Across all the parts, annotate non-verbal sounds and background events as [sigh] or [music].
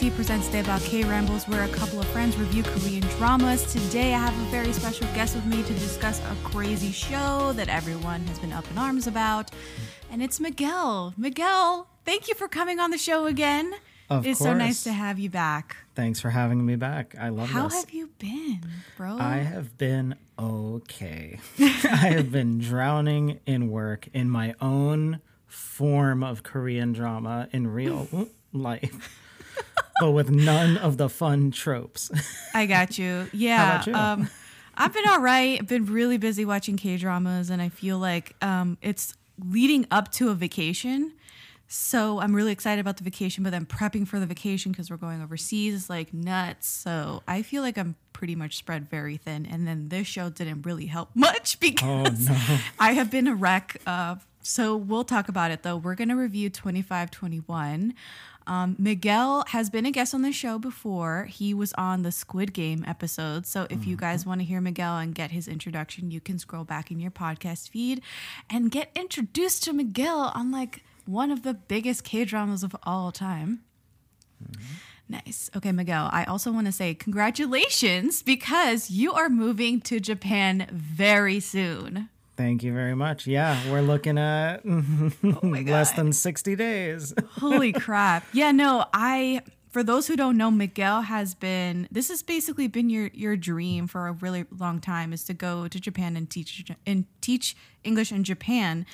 Jessica, and this is ATC Presents Deba K Rambles, where a couple of friends review Korean dramas. Today, I have a very special guest with me to discuss a crazy show that everyone has been up in arms about, and it's Miguel. Miguel, thank you for coming on the show again. Of it's course. so nice to have you back. Thanks for having me back. I love How this. have you been, bro? I have been okay. [laughs] I have been drowning in work in my own form of Korean drama in real [laughs] life, but with none of the fun tropes. I got you. [laughs] Yeah. about you? Um, I've been all right. I've been really busy watching K dramas, and I feel like um, it's leading up to a vacation. So I'm really excited about the vacation, but then prepping for the vacation because we're going overseas is like nuts. So I feel like I'm pretty much spread very thin. And then this show didn't really help [laughs] much because no. [laughs] I have been a wreck. Uh, so we'll talk about it though. We're going to review 2521. Um, Miguel has been a guest on the show before. He was on the Squid Game episode. So if you guys want to hear Miguel and get his introduction, you can scroll back in your podcast feed and get introduced to Miguel on like one of the biggest K dramas of all time. Nice. Okay, Miguel, I also want to say congratulations because you are moving to Japan very soon. Thank you very much. Yeah, we're looking at [laughs] oh less than 60 days. Holy [laughs] crap. Yeah, no, I for those who don't know, Miguel has been this has basically been your your dream for a really long time is to go to Japan and teach and teach English in Japan.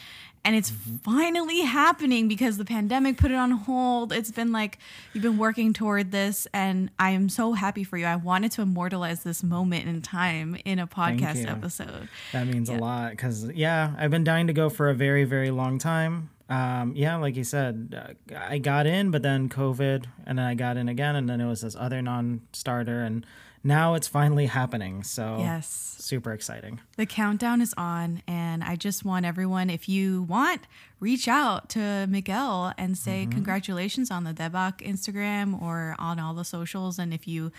And it's finally happening because the pandemic put it on hold. It's been like you've been working toward this and I am so happy for you. I wanted to immortalize this moment in time in a podcast episode. That means a lot because, yeah, I've been dying to go for a very, very long time. Um, yeah, like you said, uh, I got in, but then COVID, and then I got in again, and then it was this other non starter, and now it's finally happening. So, Yes. super exciting. The countdown is on, and I just want everyone, if you want, reach out to Miguel and say mm-hmm. congratulations on the Debak Instagram or on all the socials. And if you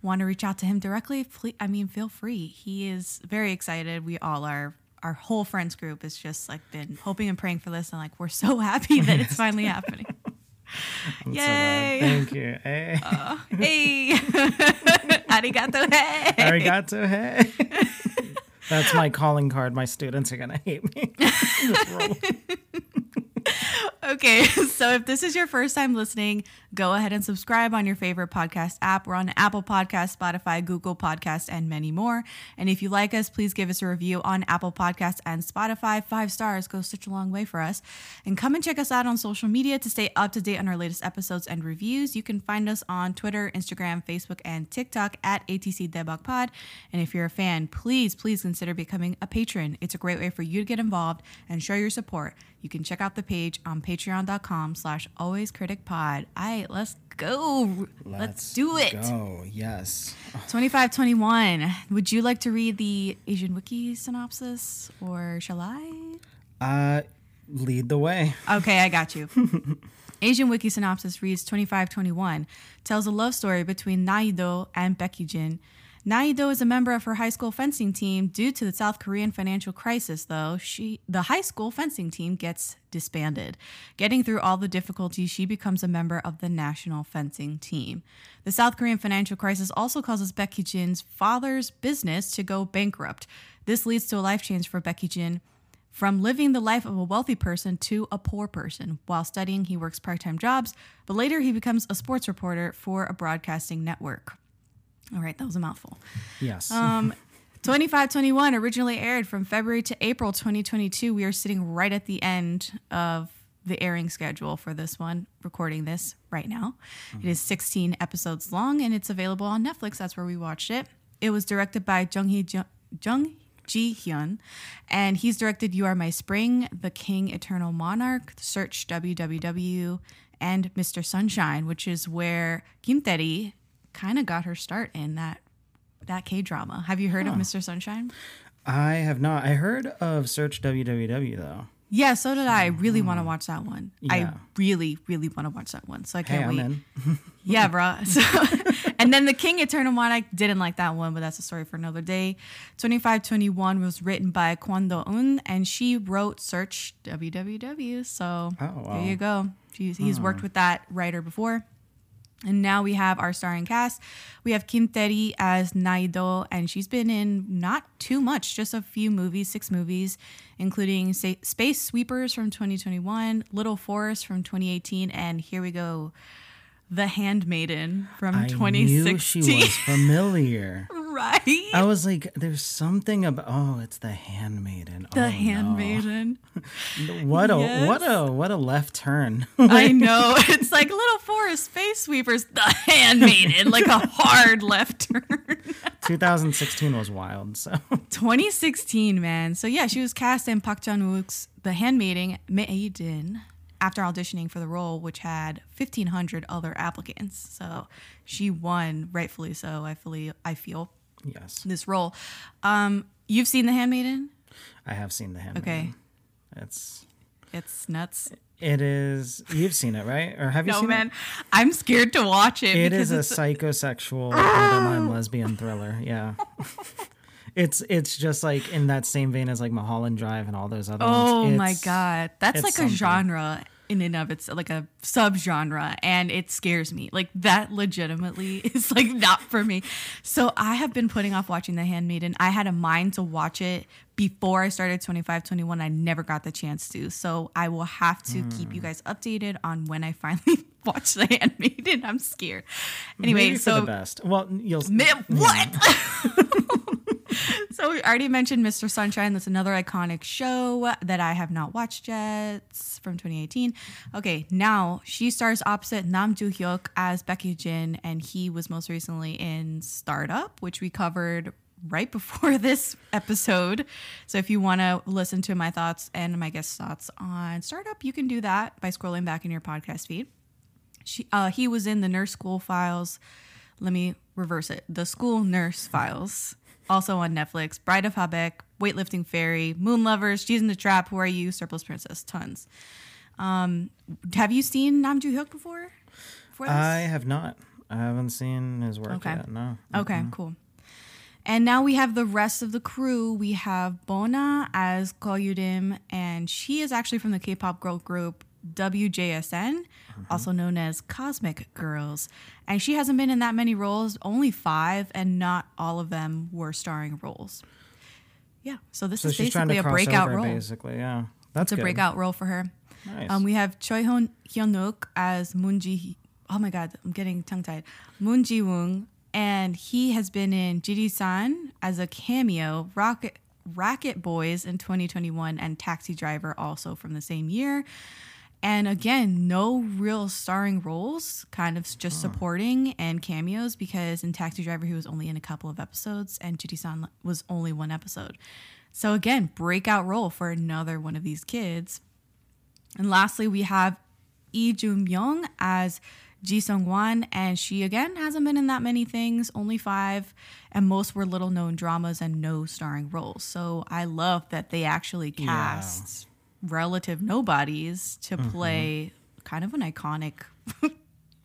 want to reach out to him directly, please, I mean, feel free. He is very excited. We all are. Our whole friends group has just like been hoping and praying for this, and like we're so [laughs] happy that it's [laughs] finally happening. I'm Yay! glad. Thank you. Hey. [laughs] Uh, hey, [laughs] arigato, hey. Arigato. Hey. That's my calling card. My students are going to hate me. [laughs] Okay, so if this is your first time listening, go ahead and subscribe on your favorite podcast app. We're on Apple Podcast, Spotify, Google Podcast, and many more. And if you like us, please give us a review on Apple Podcast and Spotify. Five stars goes such a long way for us. And come and check us out on social media to stay up to date on our latest episodes and reviews. You can find us on Twitter, Instagram, Facebook, and TikTok at ATC Debug Pod. And if you're a fan, please, please consider becoming a patron. It's a great way for you to get involved and show your support. You can check out the page on patreon.com slash always critic pod. All right, let's go. Let's, do it. Go. Yes. 2521. Would you like to read the Asian Wiki synopsis or shall I? Uh, lead the way. Okay, I got you. [laughs] Asian Wiki synopsis reads 2521 tells a love story between Na Hee-do and Baek Yi-jin. Na Hee-do is a member of her high school fencing team. Due to the South Korean financial crisis, though, she the high school fencing team gets disbanded. Getting through all the difficulties, she becomes a member of the national fencing team. The South Korean financial crisis also causes Baek Yi-jin's father's business to go bankrupt. This leads to a life change for Baek Yi-jin. From living the life of a wealthy person to a poor person. While studying, he works part time jobs, but later he becomes a sports reporter for a broadcasting network. All right, that was a mouthful. Yes. [laughs] Um, 2521 originally aired from February to April 2022. We are sitting right at the end of the airing schedule for this one, recording this right now. It is 16 episodes long and it's available on Netflix. That's where we watched it. It was directed by Jung Hee Jung Ji Hyun, and he's directed You Are My Spring, The King, Eternal Monarch, Search WWW, and Mr. Sunshine, which is where Kim Tae kind of got her start in that that K drama. Have you heard of Mr. Sunshine? I have not. I heard of Search WWW though. Yeah, so did I. I really want to watch that one. Yeah. I really, really want to watch that one. So I can't I'm wait. [laughs] Yeah, bro. [laughs] So, [laughs] and then the King Eternal Monarch didn't like that one, but that's a story for another day. 2521 was written by Kwon Do-eun, and she wrote Search WWW. So Oh, wow. there you go. She's, he's worked hmm. with that writer before. And now we have our starring cast. We have Kim Tae-ri as Na Hee-do, and she's been in not too much, just a few movies, six movies, including Sa- Space Sweepers from 2021, Little Forest from 2018, and here we go, The Handmaiden from I 2016. knew she was [laughs] familiar. Right? I was like, "There's something about." Oh, it's the Handmaiden. the oh, no. Handmaiden. [laughs] What a Yes. what a what a left turn. I [laughs] know. It's like Little Forest Space Sweepers, The Handmaiden, like a hard left turn. [laughs] 2016 was wild. So 2016, man. So yeah, she was cast in Park Chan Wook's The Handmaiden Maiden after auditioning for the role, which had 1,500 other applicants. So she won, rightfully so. I feel. I feel yes, this role. Um, you've seen The Handmaiden? I have seen the Handmaiden. Okay, It's it's nuts. it is. You've seen it, right? Or have you No, seen man, it? I'm scared to watch it. It is a psychosexual [laughs] borderline lesbian thriller. Yeah. [laughs] It's it's just like in that same vein as like Mulholland Drive and all those other Oh ones. my god, that's like something. a genre in and of it's like a subgenre, and it scares me. Like that, legitimately [laughs] is like not for me. So I have been putting off watching The Handmaiden. I had a mind to watch it before I started 25, 21. I never got the chance to. So I will have to keep Hmm. you guys updated on when I finally [laughs] watch The Handmaiden. I'm scared. Anyway, Maybe so the best. Well, you'll Mi- what? [laughs] [laughs] so we already mentioned Mr. Sunshine. That's another iconic show that I have not watched yet. From 2018. Okay, now she stars opposite Nam Joo Hyuk as Baek Yi-jin, and he was most recently in Startup, which we covered right before [laughs] this episode. So if you want to listen to my thoughts and my guest thoughts on Startup, you can do that by scrolling back in your podcast feed. She, uh, he was in the Nurse School Files. Let me reverse it. The School Nurse Files, also on Netflix. Bride of Habaek, Weightlifting Fairy, Moon Lovers, She's in the Trap, Who Are You, Surplus Princess, tons. Um, have you seen Nam Joo Hyuk before? before? I have not. I haven't seen his work Okay. yet. No. Okay, cool. And now we have the rest of the crew. We have Bona as Ko Yu-rim, and she is actually from the K-pop girl group WJSN, also known as Cosmic Girls. And she hasn't been in that many roles, only five, and not all of them were starring roles. Yeah, so this So is basically a breakout role. basically. Yeah, that's It's a good. breakout role for her. Nice. Um, we have Choi Hyun Hyunuk as Moon Ji. Oh my God, I'm getting tongue tied. Moon Ji Woong, and he has been in Jiri San as a cameo, Rocket Racket Boys in 2021, and Taxi Driver also from the same year. And again, no real starring roles, kind of just supporting and cameos because in Taxi Driver he was only in a couple of episodes and Jiri San was only one episode. So again, breakout role for another one of these kids. And lastly, we have Lee Jun Myung as Ji Seung-wan, and she again hasn't been in that many things, only five, and most were little known dramas and no starring roles. So I love that they actually cast relative nobodies to Mm-hmm. play kind of an iconic. [laughs]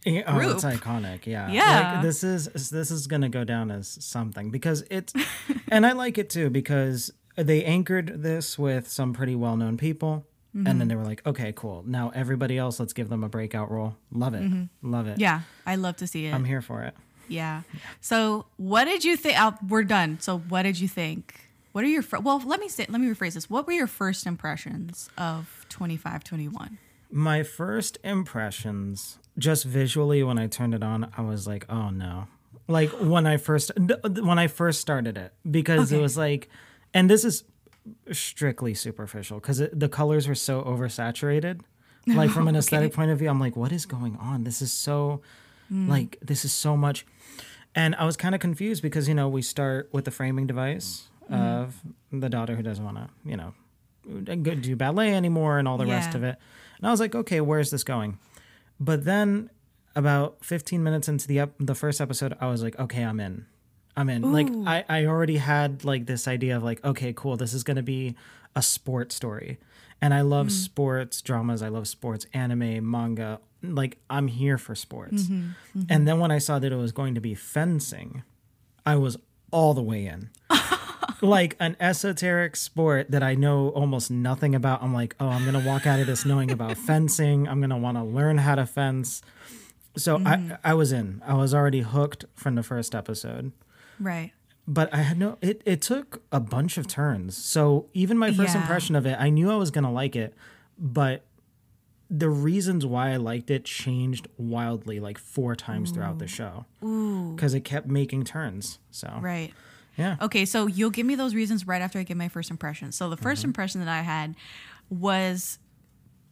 Yeah, oh, it's iconic. Yeah. Yeah. Like, this is this is gonna go down as something because it's, [laughs] and I like it too because they anchored this with some pretty well known people, and Mm-hmm. then they were like, okay, cool. Now everybody else, let's give them a breakout role. Love it. Love it. Mm-hmm. Yeah, I love to see it. I'm here for it. Yeah. So, what did you think? Uh, we're done. So, what did you think? What are your fir- well? Let me say. Let me rephrase this. What were your first impressions of twenty five twenty one? My first impressions, just visually, when I turned it on, I was like, "Oh no!" Like when I first when I first started it, because it was like, and this is strictly superficial because the colors were so oversaturated. [laughs] Like from an aesthetic point of view, I'm like, "What is going on? This is so, mm. like, this is so much." And I was kind of confused because you know we start with the framing device of the daughter who doesn't want to, you know, go do ballet anymore and all the rest of it. And I was like, okay, where's this going? But then about 15 minutes into the ep- the first episode, I was like, okay, I'm in. I'm in. Like I, I already had like this idea of like, okay, cool, this is gonna be a sports story. And I love mm-hmm. sports dramas, I love sports anime, manga. Like I'm here for sports. Mm-hmm. Mm-hmm. And then when I saw that it was going to be fencing, I was all the way in [laughs] like an esoteric sport that I know almost nothing about. I'm like, oh, I'm gonna walk out of this knowing about [laughs] fencing. I'm gonna want to learn how to fence. So Mm-hmm. I I was in. I was already hooked from the first episode. Right. But I had no it it took a bunch of turns. So even my first Yeah. impression of it, I knew I was going to like it, but the reasons why I liked it changed wildly like four times throughout the show. Ooh. Cuz it kept making turns. So Right. Yeah. Okay, so you'll give me those reasons right after I give my first impression. So the 1st mm-hmm. impression that I had was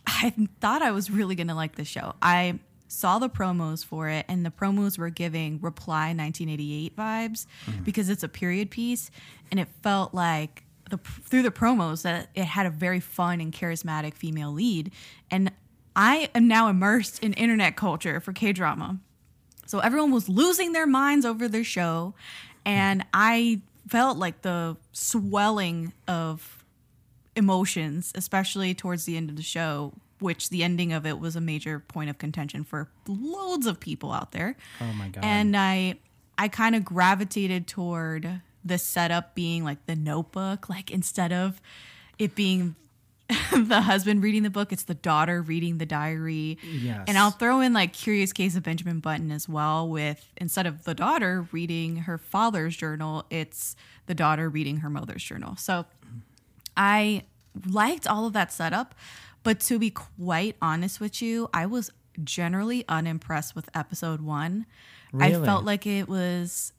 I thought I was really gonna like this show. I saw the promos for it, and the promos were giving Reply 1988 vibes mm-hmm. because it's a period piece, and it felt like the through the promos that it had a very fun and charismatic female lead, and I am now immersed in internet culture for K drama. So everyone was losing their minds over the show, and I felt like the swelling of emotions, especially towards the end of the show, which the ending of it was a major point of contention for loads of people out there. Oh my god. And I I kind of gravitated toward the setup being like the notebook, like instead of it being [laughs] the husband reading the book, it's the daughter reading the diary. Yes. And I'll throw in like Curious Case of Benjamin Button as well with instead of the daughter reading her father's journal, it's the daughter reading her mother's journal. So I liked all of that setup, but to be quite honest with you, I was generally unimpressed with episode 1. I felt like it was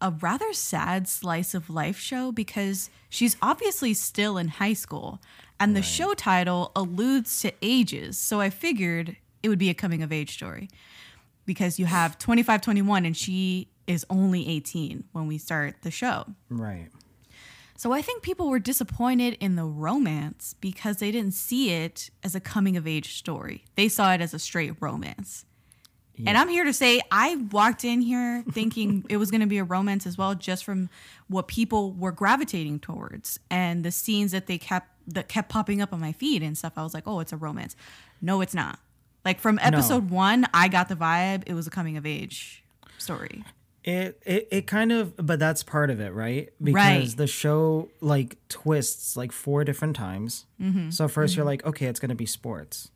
a rather sad slice of life show because she's obviously still in high school and the show title alludes to ages. So I figured it would be a coming of age story because you have 25 21 and she is only 18 when we start the show. right. So I think people were disappointed in the romance because they didn't see it as a coming of age story. They saw it as a straight romance. And I'm here to say I walked in here thinking [laughs] it was going to be a romance as well just from what people were gravitating towards and the scenes that they kept that kept popping up on my feed and stuff. I was like, "Oh, it's a romance." No, it's not. Like from episode 1, I got the vibe it was a coming of age story. It, it it kind of but that's part of it, right? Because Right. the show like twists like four different times. Mm-hmm. So 1st you you're like, okay, it's gonna be sports,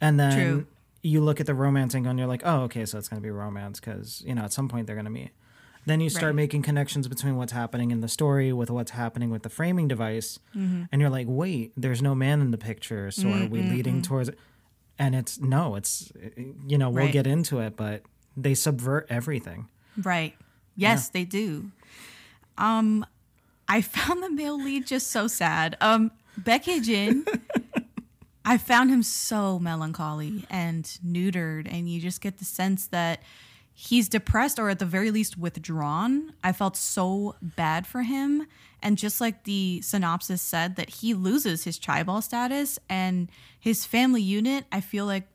and then True. You look at the romance angle and you're like, oh, okay, so it's gonna be romance because you know at some point they're gonna meet. Then you start Right. making connections between what's happening in the story with what's happening with the framing device, Mm-hmm. and you're like, wait, there's no man in the picture, so are we leading towards? And it's no, it's you know we'll Right. get into it, but they subvert everything. Right. Yes, they do. Um, I [laughs] found the male lead just so sad. Um, Baek Yi-jin, [laughs] I found him so melancholy and neutered, and you just get the sense that he's depressed or at the very least withdrawn. I felt so bad for him. And just like the synopsis said, that he loses his tribal status and his family unit, I feel like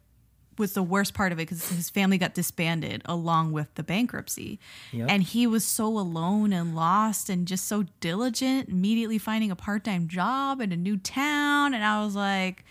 was the worst part of it because his family got disbanded along with the bankruptcy. Yep. And he was so alone and lost and just so diligent, immediately finding a part time job in a new town. And I was like,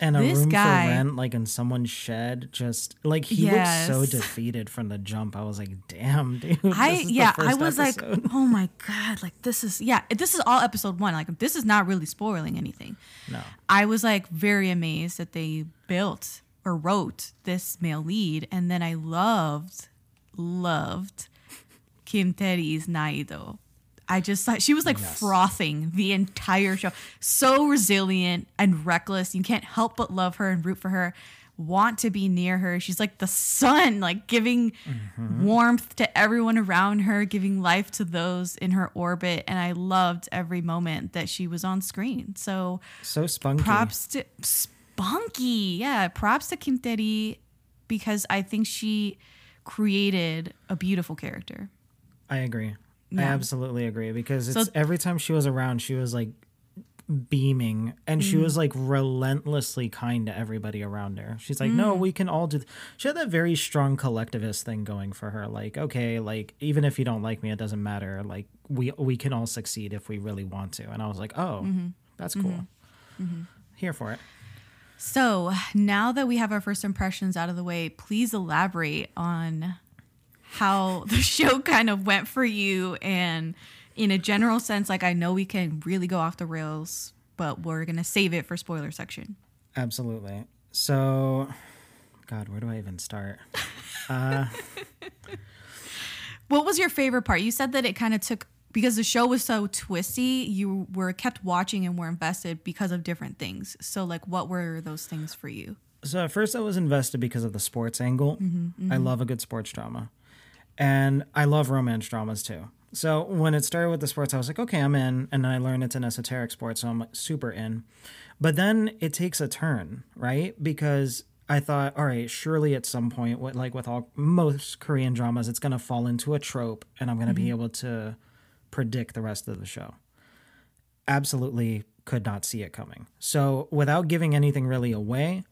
And a This room guy- for rent, like in someone's shed, just like he looked so defeated from the jump. I was like, "Damn, [laughs] dude!" I this is the yeah, I was like, oh my god, like this is yeah, this is all episode one. Like this is not really spoiling anything. no, I was like very amazed that they built or wrote this male lead, and then I loved, loved Kim Tae-ri's Naido. I just thought she was like Yes. frothing the entire show. So resilient and reckless. You can't help but love her and root for her. Want to be near her. She's like the sun, like giving mm-hmm. warmth to everyone around her, giving life to those in her orbit. And I loved every moment that she was on screen. So so spunky. props to spunky yeah props to Kim Tae-ri because i think she created a beautiful character I agree. I absolutely agree because it's So- every time she was around, she was like beaming, and she Mm. was like relentlessly kind to everybody around her. She's like, "No, Mm. we can all do." Th-. She had that very strong collectivist thing going for her. Like, okay, like even if you don't like me, it doesn't matter. Like we we can all succeed if we really want to. And I was like, "Oh, Mm-hmm. that's cool." Here for it. so now that we have our first impressions out of the way please elaborate on how the [laughs] show kind of went for you and in a general sense like i know we can really go off the rails but we're gonna save it for spoiler section Absolutely. So, God, where do I even start? [laughs] Uh, what was your favorite part? You said that it kind of took because the show was so twisty. You were kept watching and were invested because of different things. So, like, what were those things for you? So at first I was invested because of the sports angle. Mm-hmm, I mm-hmm. love a good sports drama. And I love romance dramas too. So when it started with the sports, I was like, okay, I'm in. And then I learned it's an esoteric sport, so I'm super in. But then it takes a turn, right? Because I thought, all right, surely at some point, what like with all most Korean dramas, it's gonna fall into a trope and I'm gonna be mm-hmm. able to predict the rest of the show absolutely could not see it coming. So, without giving anything really away,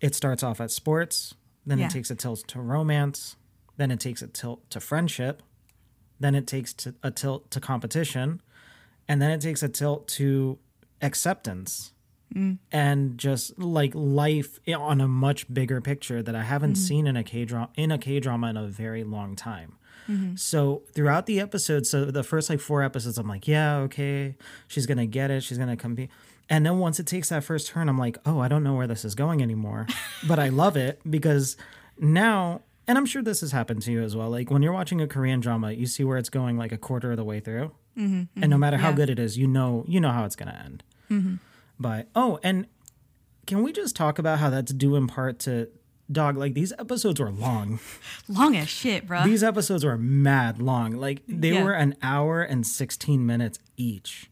it starts off at sports, then Yeah. it takes a tilt to romance, then it takes a tilt to friendship, then it takes to, a tilt to competition, and then it takes a tilt to acceptance. Mm. And just like life on a much bigger picture that I haven't mm-hmm. seen in a K drama in a K drama in a very long time. Mm-hmm. So throughout the episode, so the first like four episodes, I'm like, yeah, okay, she's gonna get it, she's gonna compete. And then once it takes that first turn, I'm like, oh, I don't know where this is going anymore. [laughs] but I love it because now, and I'm sure this has happened to you as well. Like when you're watching a Korean drama, you see where it's going like a quarter of the way through, mm-hmm, and no mm-hmm. matter how yeah. good it is, you know, you know how it's gonna end. Mm-hmm. But oh, and can we just talk about how that's due in part to dog? Like these episodes were long. [laughs] Long as shit, bro. These episodes were mad long. Like they Yeah. were an hour and 16 minutes each.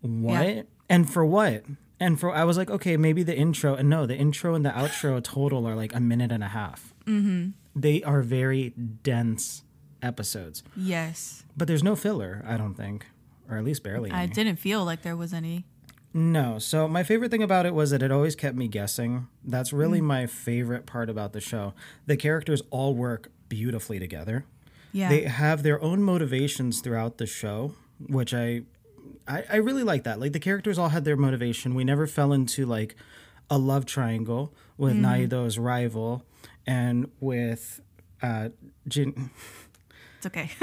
What? Yeah. And for what? And for I was like, okay, maybe the intro. And no, the intro and the outro total are like a minute and a half. Mm-hmm. They are very dense episodes, yes. but there's no filler. I don't think, or at least barely. I any. didn't feel like there was any. No. So my favorite thing about it was that it always kept me guessing. That's really mm. my favorite part about the show. The characters all work beautifully together. Yeah. They have their own motivations throughout the show, which I, I I really like that. Like the characters all had their motivation. We never fell into like a love triangle with mm-hmm. Na Hee-do's rival and with uh Jin it's okay. [laughs]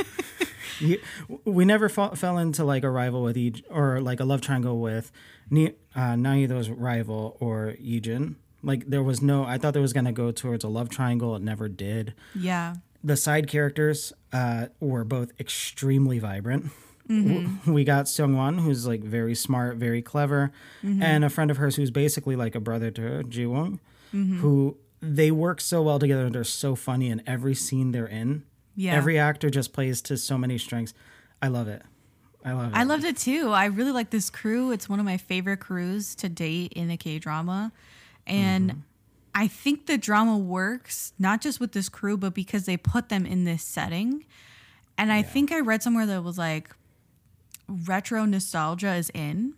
We never fa- fell into like a rival with each or like a love triangle with Ni- uh, Na Hee-do's rival or Yijin. Like there was no. I thought there was gonna go towards a love triangle. It never did. yeah. The side characters uh, were both extremely vibrant. W- We got Seungwon, who's like very smart, very clever, and a friend of hers who's basically like a brother to her, Jiwon, who they work so well together and they're so funny in every scene they're in. Yeah. Every actor just plays to so many strengths. I love it. I love it. I loved it too. I really like this crew. It's one of my favorite crews to date in a K drama. And mm-hmm. I think the drama works not just with this crew, but because they put them in this setting. And I think I read somewhere that was like retro nostalgia is in.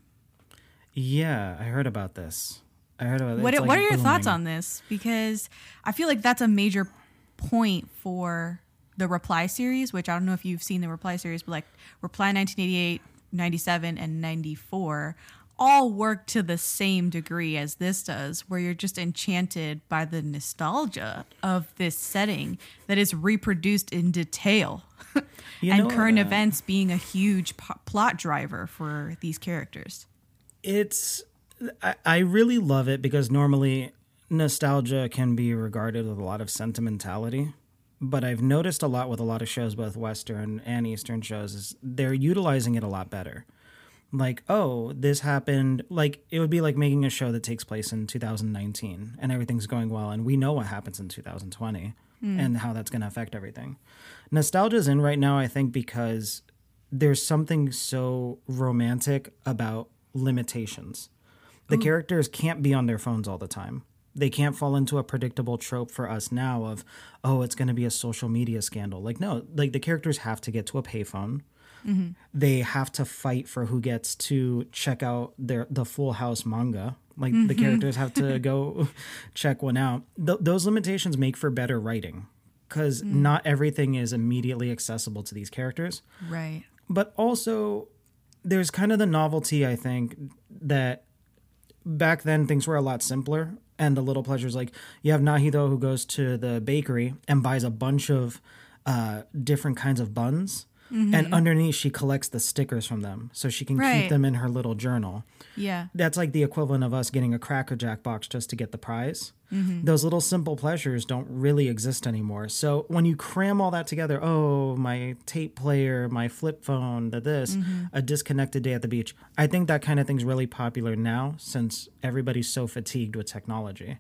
yeah, I heard about this. I heard about What, it's, what are your thoughts on this? Because I feel like that's a major point for the Reply series, which I don't know if you've seen the Reply series, but like Reply 1988, 97, and 94 all work to the same degree as this does, where you're just enchanted by the nostalgia of this setting that is reproduced in detail. [laughs] You and current uh, events being a huge po- plot driver for these characters. It's I, I really love it because normally nostalgia can be regarded with a lot of sentimentality. But I've noticed a lot with a lot of shows, both Western and Eastern shows, is they're utilizing it a lot better. Like, oh, this happened. Like, it would be like making a show that takes place in 2019 and everything's going well, and we know what happens in 2020 hmm. and how that's going to affect everything. Nostalgia's in right now, I think, because there's something so romantic about limitations. The mm. characters can't be on their phones all the time. They can't fall into a predictable trope for us now of, oh, it's going to be a social media scandal. Like, no, like the characters have to get to a payphone. Mm-hmm. They have to fight for who gets to check out their the Full House manga. Like the mm-hmm. characters have to [laughs] go [laughs] check one out. Th- those limitations make for better writing because mm. not everything is immediately accessible to these characters Right. but also there's kind of the novelty i think that back then things were a lot simpler and the little pleasures like you have Na Hee-do who goes to the bakery and buys a bunch of uh, different kinds of buns and underneath she collects the stickers from them so she can Right. keep them in her little journal. Yeah. That's like the equivalent of us getting a Cracker Jack box just to get the prize. Mm-hmm. Those little simple pleasures don't really exist anymore. So when you cram all that together, oh, my tape player, my flip phone, the this, Mm-hmm. a disconnected day at the beach. I think that kind of thing's really popular now since everybody's so fatigued with technology.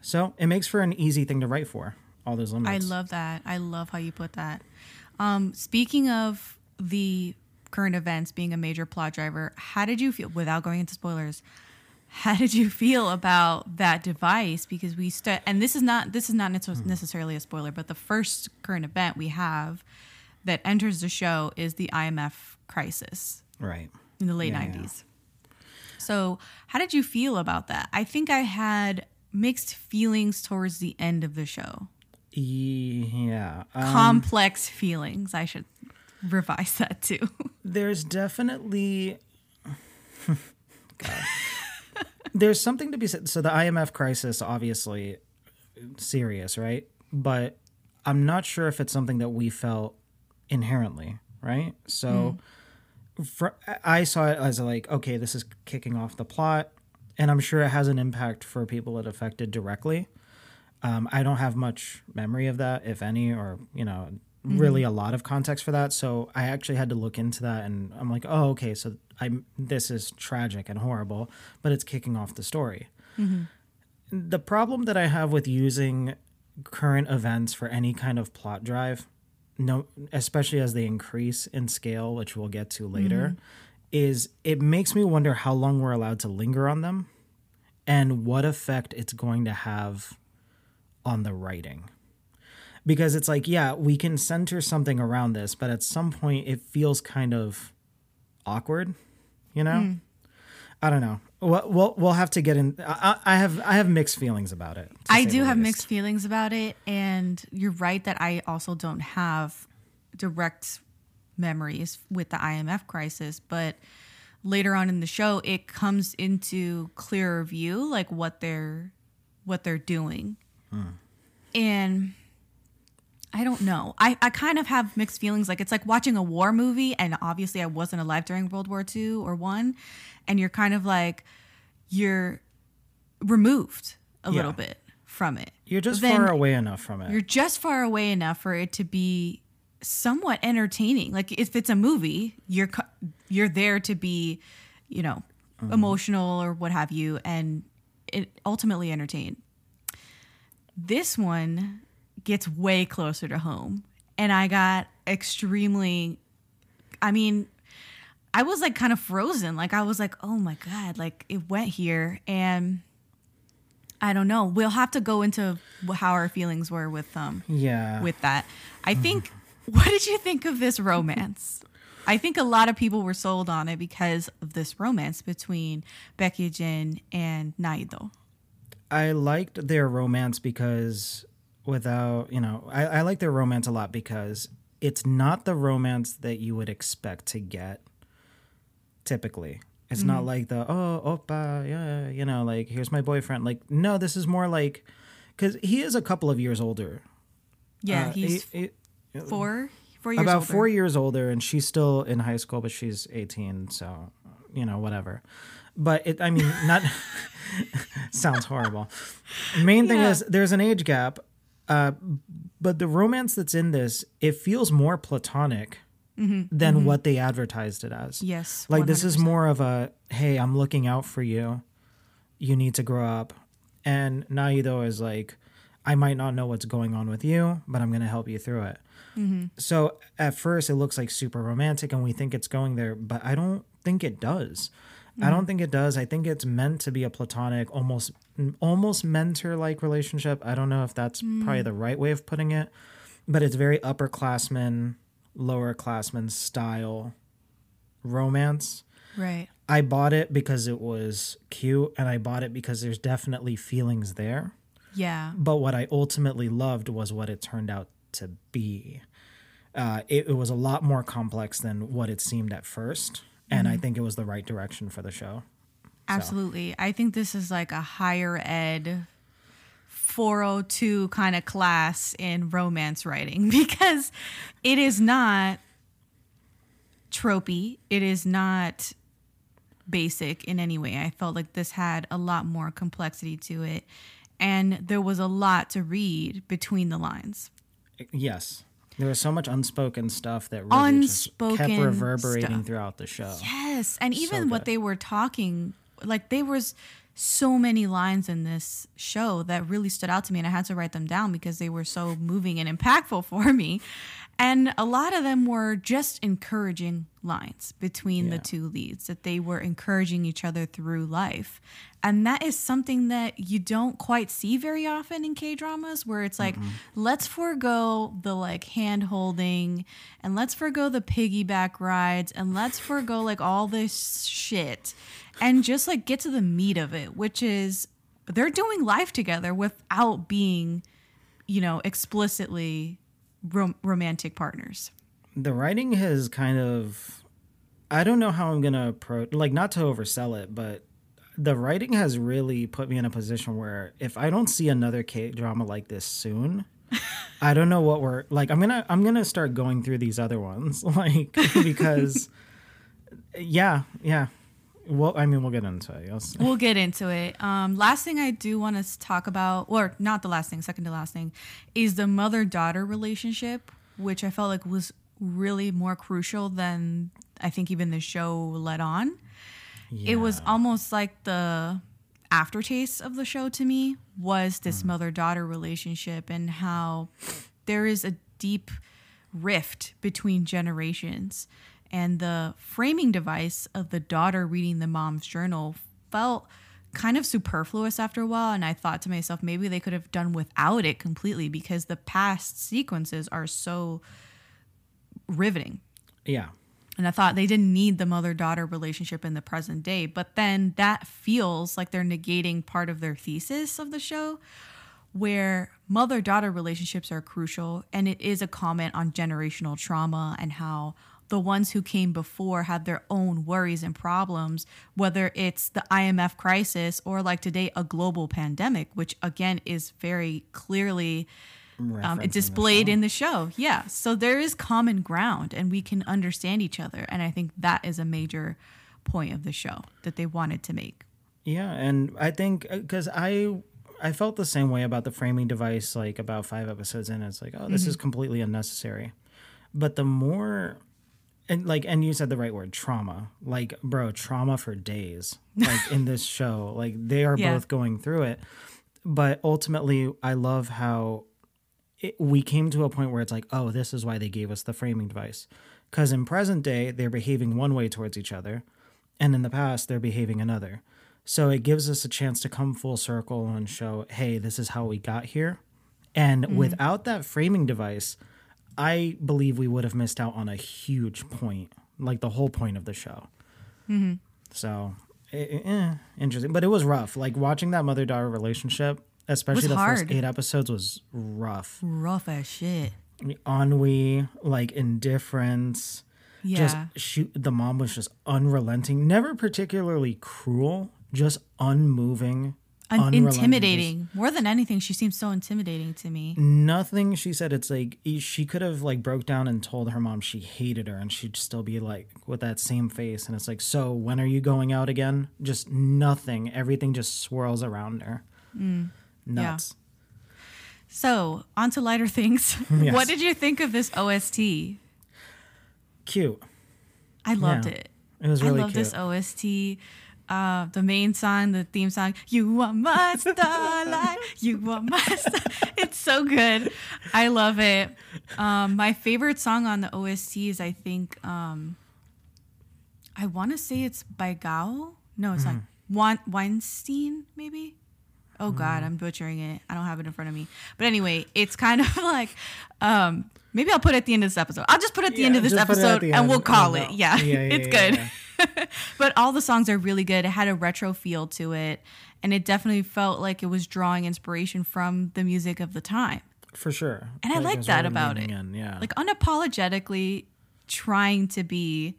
So it makes for an easy thing to write for. All those limits. Mm. I love that. I love how you put that. Um, speaking of the current events being a major plot driver, how did you feel without going into spoilers? How did you feel about that device? Because we st- and this is not this is not necessarily a spoiler, but the first current event we have that enters the show is the IMF crisis Right. in the late Yeah, yeah. 90s. So, how did you feel about that? I think I had mixed feelings towards the end of the show. Yeah. Uh, complex feelings. I should revise that too. there's definitely [laughs] there's something to be said so the imf crisis obviously serious right but i'm not sure if it's something that we felt inherently right so for, i saw it as like okay this is kicking off the plot and i'm sure it has an impact for people it affected directly um, I don't have much memory of that, if any, or you know, mm-hmm. really a lot of context for that. So I actually had to look into that, and I'm like, oh, okay, so I'm this is tragic and horrible, but it's kicking off the story. Mm-hmm. The problem that I have with using current events for any kind of plot drive, no, especially as they increase in scale, which we'll get to later, mm-hmm. is it makes me wonder how long we're allowed to linger on them, and what effect it's going to have on the writing. Because it's like, yeah, we can center something around this, but at some point it feels kind of awkward, you know? Hmm. I don't know. We'll, we'll, we'll have to get in. I, I I have I have mixed feelings about it. I do have least. mixed feelings about it, and you're right that I also don't have direct memories with the IMF crisis, but later on in the show it comes into clearer view like what they're what they're doing. And I don't know. I, I kind of have mixed feelings. Like it's like watching a war movie, and obviously I wasn't alive during World War II or one, and you're kind of like you're removed a little bit from it. You're just Then far away enough from it. You're just far away enough for it to be somewhat entertaining. Like if it's a movie, you're you're there to be, you know, mm-hmm. emotional or what have you, and it ultimately entertain. This one gets way closer to home, and I got extremely. I mean, I was like kind of frozen. Like I was like, oh my god, like it went here, and I don't know. We'll have to go into how our feelings were with um yeah. with that. I think. What did you think of this romance? I think a lot of people were sold on it because of this romance between Baek Yi-jin and Na Hee-do. I liked their romance because without, you know, I, I like their romance a lot because it's not the romance that you would expect to get typically. It's not like the, oh, oppa, yeah, you know, like, here's my boyfriend. Like, no, this is more like, because he is a couple of years older. Yeah, Uh, he's he- he- four, four years about older. four years older, and she's still in high school, but she's 18, so, you know, whatever. But it, I mean, not [laughs] sounds horrible. Main thing Yeah. is there's an age gap, uh, but the romance that's in this, it feels more platonic than what they advertised it as. Mm-hmm. Yes, like this is more of a hey, I'm looking out for you. You need to grow up. And Na Hee-do is like, I might not know what's going on with you, but I'm gonna help you through it. So at first it looks like super romantic and we think it's going there, but I don't think it does. I don't think it does. I think it's meant to be a platonic, almost almost mentor like relationship. I don't know if that's probably the right way of putting it, but it's very upperclassman, lowerclassman style romance. right. I bought it because it was cute and I bought it because there's definitely feelings there. Yeah, But what I ultimately loved was what it turned out to be. Uh, it, it was a lot more complex than what it seemed at first. And I mm-hmm. think it was the right direction for the show. absolutely. I think this is like a higher ed 402 kind of class in romance writing [laughs] because it is not tropey. It is not basic in any way. I felt like this had a lot more complexity to it. And there was a lot to read between the lines. Yes. There was so much unspoken stuff that really just kept reverberating stuff. throughout the show. Yes, and So even what they were talking, like they was so many lines in this show that really stood out to me, and I had to write them down because they were so moving and impactful [laughs] for me. And a lot of them were just encouraging lines between the two leads, that they were encouraging each other through life. And that is something that you don't quite see very often in K dramas, where it's like, let's forego the like hand holding and let's forego the piggyback rides and let's forego like all this shit and just like get to the meat of it, which is they're doing life together without being, you know, explicitly rom- romantic partners. The writing has kind of I don't know how I'm gonna approach like not to oversell it, but the writing has really put me in a position where if I don't see another K drama like this soon, [laughs] I don't know what we're like. I'm gonna I'm gonna start going through these other ones [laughs] like because [laughs] yeah yeah. Well, I mean, we'll get into it. Yes. We'll get into it. Um, last thing I do want to talk about, or not the last thing, second to last thing, is the mother daughter relationship, which I felt like was really more crucial than I think even the show let on. It was almost like the aftertaste of the show to me was this mother daughter relationship and how there is a deep rift between generations. And the framing device of the daughter reading the mom's journal felt kind of superfluous after a while. And I thought to myself, maybe they could have done without it completely because the past sequences are so riveting. yeah. And I thought they didn't need the mother daughter relationship in the present day. But then that feels like they're negating part of their thesis of the show, where mother daughter relationships are crucial. And it is a comment on generational trauma and how the ones who came before had their own worries and problems, whether it's the IMF crisis or like today, a global pandemic, which again is very clearly um, it's the displayed in the show. Yeah. So there is common ground and we can understand each other. And I think that is a major point of the show that they wanted to make. Yeah, and I think because I I felt the same way about the framing device like about five episodes in. It's like, oh, this is completely unnecessary. But the more and like and you said the right word, trauma. Like, bro, trauma for days. Like in this [laughs] show. Like they are Yeah. both going through it. But ultimately I love how it, we came to a point where it's like, oh, this is why they gave us the framing device. Because in present day, they're behaving one way towards each other, and in the past, they're behaving another. So it gives us a chance to come full circle and show, hey, this is how we got here. And mm. without that framing device, I believe we would have missed out on a huge point, like the whole point of the show. So, eh, eh, interesting. But it was rough. Like watching that mother daughter relationship, especially the hard. first eight episodes, was rough Rough as shit. ennui, like indifference. Yeah. Just shoot. The mom was just unrelenting, never particularly cruel, just unmoving, Un- intimidating. More than anything, she seems so intimidating to me. Nothing she said. It's like she could have like broke down and told her mom she hated her, and she'd still be like with that same face. And it's like, so when are you going out again? Just nothing. Everything just swirls around her. Mm. Nuts. So, on to lighter things. [laughs] Yes. What did you think of this OST? Cute. I loved Yeah. it. It was really I love this OST. Uh, the main song, the theme song, You Are My Starlight, [laughs] You Are My Star. It's so good. I love it. Um, my favorite song on the OST is, I think, um, I want to say it's by Gao. No, it's Hmm. not. Wan- Weinstein, maybe? Oh, God, I'm butchering it. I don't have it in front of me. But anyway, it's kind of [laughs] like, um, maybe I'll put it at the end of this episode. I'll just put it at the end of this just put it at episode and we'll call Oh, it. Yeah, Yeah, yeah, [laughs] it's yeah, good. [laughs] but all the songs are really good. It had a retro feel to it, and it definitely felt like it was drawing inspiration from the music of the time. For sure. And I like that about it. in, Yeah. Like unapologetically trying to be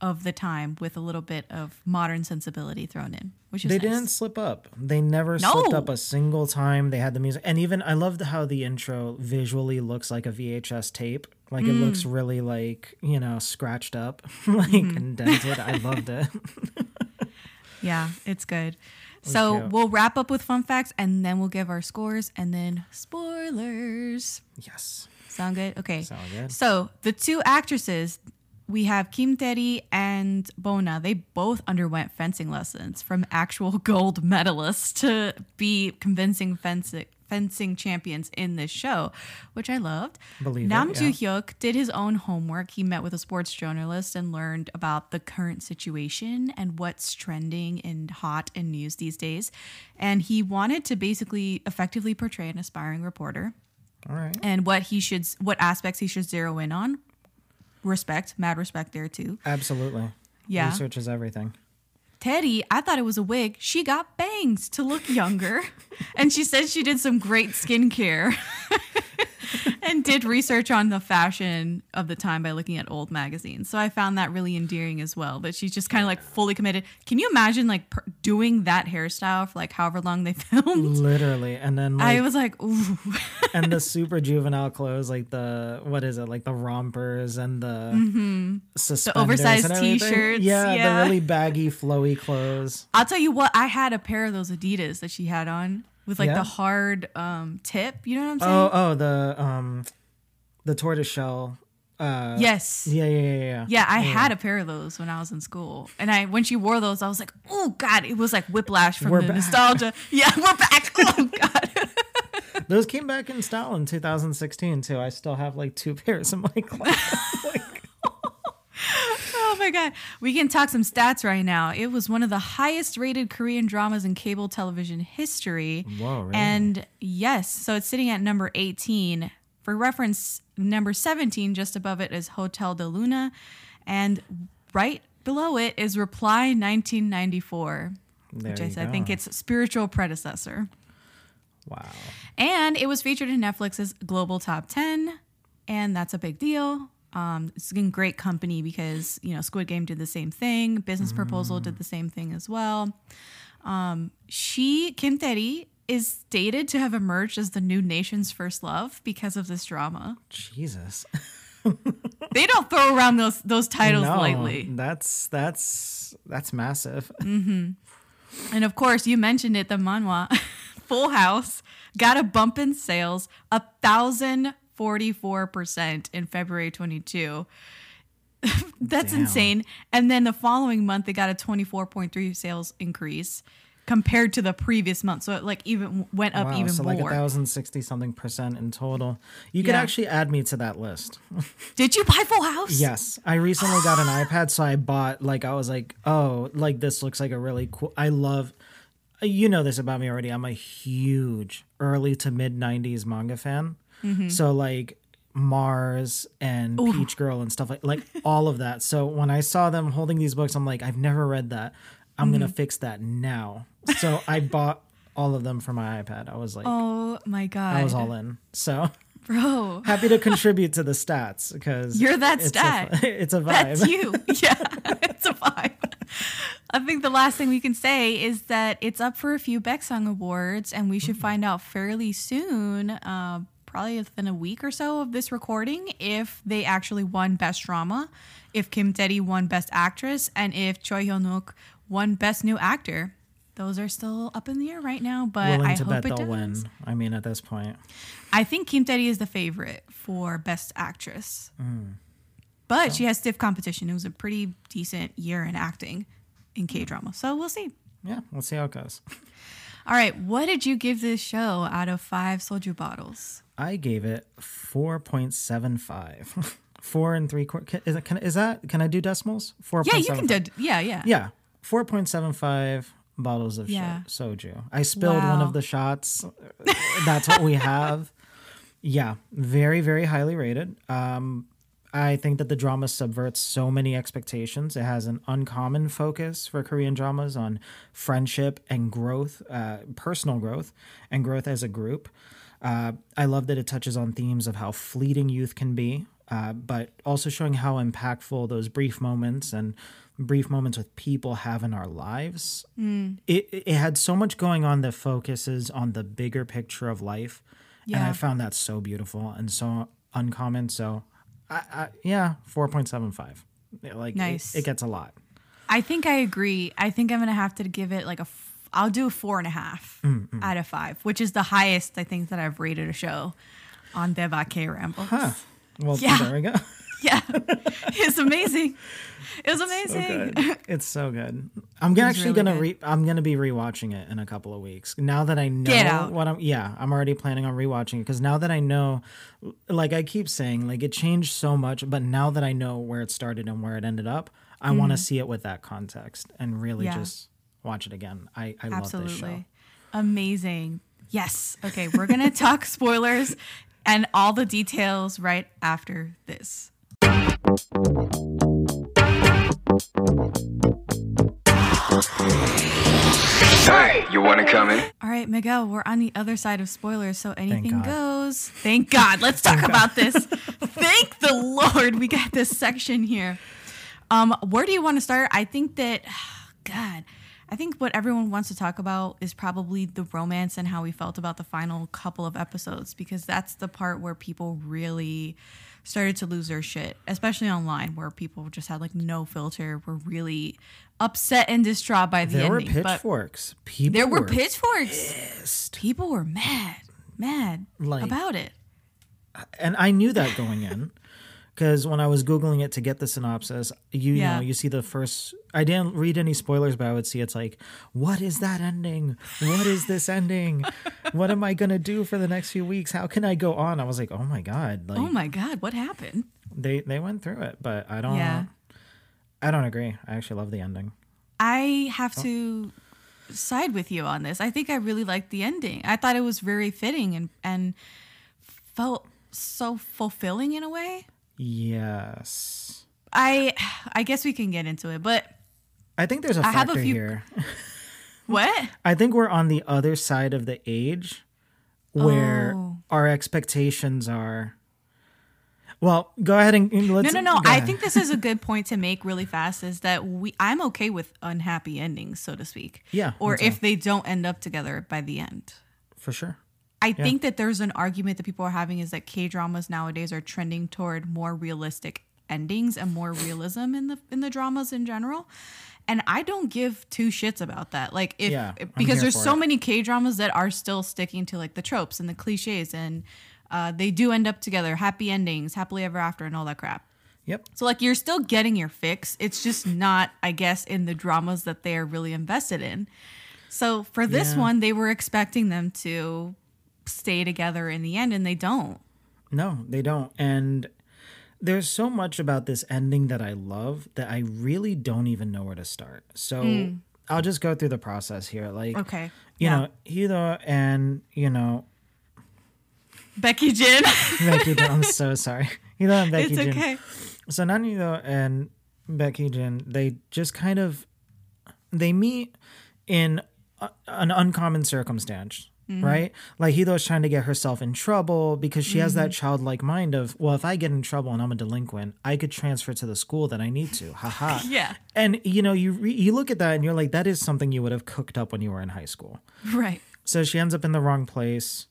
of the time with a little bit of modern sensibility thrown in, which is They nice. didn't slip up. They never No. slipped up a single time. They had the music, and even I loved how the intro visually looks like a VHS tape. Like it looks Mm. really like you know scratched up, [laughs] like Mm-hmm. indented. I loved it. [laughs] Yeah, it's good. So cute. we'll wrap up with fun facts and then we'll give our scores and then spoilers. yes, Sound good? Okay. sound good. So the two actresses, we have Kim Tae and Bona. They both underwent fencing lessons from actual [laughs] gold medalists to be convincing fencing fencing champions in this show, which I loved. Believe Nam. Joo Hyuk did his own homework. He met with a sports journalist and learned about the current situation and what's trending and hot in news these days. And he wanted to basically effectively portray an aspiring reporter All right, and what he should what aspects he should zero in on respect mad respect there too absolutely. Yeah. research is everything. teddy i thought it was a wig she got bangs to look younger [laughs] and she said she did some great skincare [laughs] [laughs] and did research on the fashion of the time by looking at old magazines so i found that really endearing as well that she's just kind of like fully committed can you imagine like per- doing that hairstyle for like however long they [laughs] filmed Literally, and then i was like ooh [laughs] and the super juvenile clothes, like the what is it, like the rompers and the Mm-hmm. oversized and everything. t-shirts, Yeah, yeah. the really baggy, flowy clothes. I'll tell you what, I had a pair of those Adidas that she had on with like Yeah? the hard um, tip. You know what I'm saying? Oh, oh, the um, the tortoise shell. Uh, yes. yeah, yeah, yeah, yeah. Yeah, I had a pair of those when I was in school, and I when she wore those, I was like, "Oh God!" It was like whiplash from We're the back. nostalgia. [laughs] Yeah, we're back. [laughs] Oh God! [laughs] Those came back in style in 2016 too. I still have like two pairs in my closet. Oh my God! We can talk some stats right now. It was one of the highest rated Korean dramas in cable television history. Whoa, really? And yes, so it's sitting at number 18. For reference, number 17, just above it, is Hotel del Luna. And right below it is Reply 1994, there which is, I think its spiritual predecessor. wow. And it was featured in Netflix's Global Top 10. And that's a big deal. Um, it's in great company because, you know, Squid Game did the same thing. Business Proposal did the same thing as well. Um, she, Kim Tae is stated to have emerged as the new nation's first love because of this drama. Jesus. [laughs] They don't throw around those those titles no, lightly. That's that's that's massive. And of course, you mentioned it, the manhwa, [laughs] Full House, got a bump in sales, a thousand forty-four percent in February twenty-two. [laughs] That's Damn. insane. And then the following month, they got a twenty-four point three sales increase compared to the previous month. So it like even went up wow, even so like more. thousand sixty something percent in total. You could Yeah. actually add me to that list. [laughs] Did you buy Full House? Yes, I recently got an iPad, so I bought like I was like, oh, like this looks like a really cool. I love. You know this about me already. I'm a huge early to mid '90s manga fan. Mm-hmm. So like Mars and Peach Girl and stuff like like [laughs] all of that. So when I saw them holding these books, I'm like, I've never read that. I'm Mm-hmm. gonna fix that now. So I [laughs] bought all of them for my iPad. I was like, Oh my god. I was all in. So [laughs] Bro. happy to contribute to the stats because You're that it's stat. A, it's a vibe. That's you. Yeah, it's a vibe. I think the last thing we can say is that it's up for a few Baeksang Awards, and we should Mm-hmm. find out fairly soon, uh, probably within a week or so of this recording, if they actually won Best Drama, if Kim Tae won Best Actress, and if Choi Hyun-wook won Best New Actor. Those are still up in the air right now, but willing I hope bet it they'll does. win. I mean, at this point, I think Kim Tae is the favorite for Best Actress. Mm. But she has stiff competition. It was a pretty decent year in acting in K drama. So we'll see. yeah, we'll see how it goes. All right. What did you give this show out of five soju bottles? I gave it four point seven five. [laughs] Four and three quarter. Is, can, is that? Can I do decimals? Four. Yeah, you can do. Yeah, yeah. Yeah, four point seven five bottles of Yeah. soju. I spilled one of the shots. [laughs] That's what we have. Yeah, very very highly rated. Um, I think that the drama subverts so many expectations. It has an uncommon focus for Korean dramas on friendship and growth, uh, personal growth, and growth as a group. Uh, I love that it touches on themes of how fleeting youth can be, uh, but also showing how impactful those brief moments and brief moments with people have in our lives. It, it had so much going on that focuses on the bigger picture of life. And I found that so beautiful and so uncommon. So, I, I, yeah, 4.75. Yeah, Like, it- Nice. it, gets a lot. I think I agree. I think I'm gonna have to give it like a. I'll do a four and a half out of five, which is the highest I think that I've rated a show on Deva K Ramble. Huh. Well, Yeah. there we go. [laughs] Yeah, it's amazing. It was amazing. good. [laughs] It's so good. I'm It's actually really gonna good. re- I'm gonna be rewatching it in a couple of weeks. Now that I know what I'm yeah, I'm already planning on rewatching it because now that I know like I keep saying, like it changed so much, but now that I know where it started and where it ended up, I want to see it with that context and really Mm-hmm. Yeah. just watch it again. I, I love this show. Absolutely. Amazing. Yes. Okay, we're going [laughs] to talk spoilers and all the details right after this. Hey, you wanna come in? All right, Miguel, we're on the other side of spoilers, so anything God. goes. Thank God. Let's talk about this. Thank the Lord we got this section here. Um, where do you want to start? I think that [sighs] God, I think what everyone wants to talk about is probably the romance and how we felt about the final couple of episodes because that's the part where people really started to lose their shit, especially online where people just had like no filter, were really upset and distraught by the There were ending. But pitchforks. People there were were pitchforks. pissed. People were mad, mad Like- about it. and I knew that going in because when I was googling it to get the synopsis, you Yeah. know, you see the first. I didn't read any spoilers, but I would see it's like, what is that ending? What is this ending? what am I gonna do for the next few weeks? How can I go on? I was like, oh my god, like Oh my God, what happened? they they went through it, but I don't. Yeah. I don't agree. I actually love the ending. I have Oh. to side with you on this. I think I really liked the ending. I thought it was very fitting and and felt so fulfilling in a way. Yes, I I guess we can get into it, but I think there's a I have a factor few- here. [laughs] what? I think we're on the other side of the age where Oh. our expectations are. Well, go ahead and let's. No, no, no. I think this is a [laughs] good point to make really fast is that we I'm okay with unhappy endings, so to speak. Yeah, Or if they don't end up together by the end. for sure. I think that there's an argument that people are having is that K dramas nowadays are trending toward more realistic endings and more realism in the in the dramas in general. And I don't give two shits about that. Like if Yeah, because there's so it. many K dramas that are still sticking to like the tropes and the cliches and uh, they do end up together, happy endings, happily ever after, and all that crap. Yep. So like you're still getting your fix. It's just not, I guess, in the dramas that they are really invested in. So for this Yeah. one, they were expecting them to stay together in the end, and they don't. No, they don't. And there's so much about this ending that I love that I really don't even know where to start. So hmm. I'll just go through the process here. Like. Okay. you Yeah. know, Hiro and, you know, Baek Yi-jin. [laughs] Baek Yi-jin, I'm so sorry. Hiro and Becky it's Jin. okay. So Na Hee-do and Baek Yi-jin, they just kind of they meet in a, an uncommon circumstance, Mm-hmm. right? Like Hee-do's trying to get herself in trouble because she has Mm-hmm. that childlike mind of, well, if I get in trouble and I'm a delinquent, I could transfer to the school that I need to. Haha. [laughs] Yeah. And you know, you re- you look at that and you're like, that is something you would have cooked up when you were in high school. Right. So she ends up in the wrong place.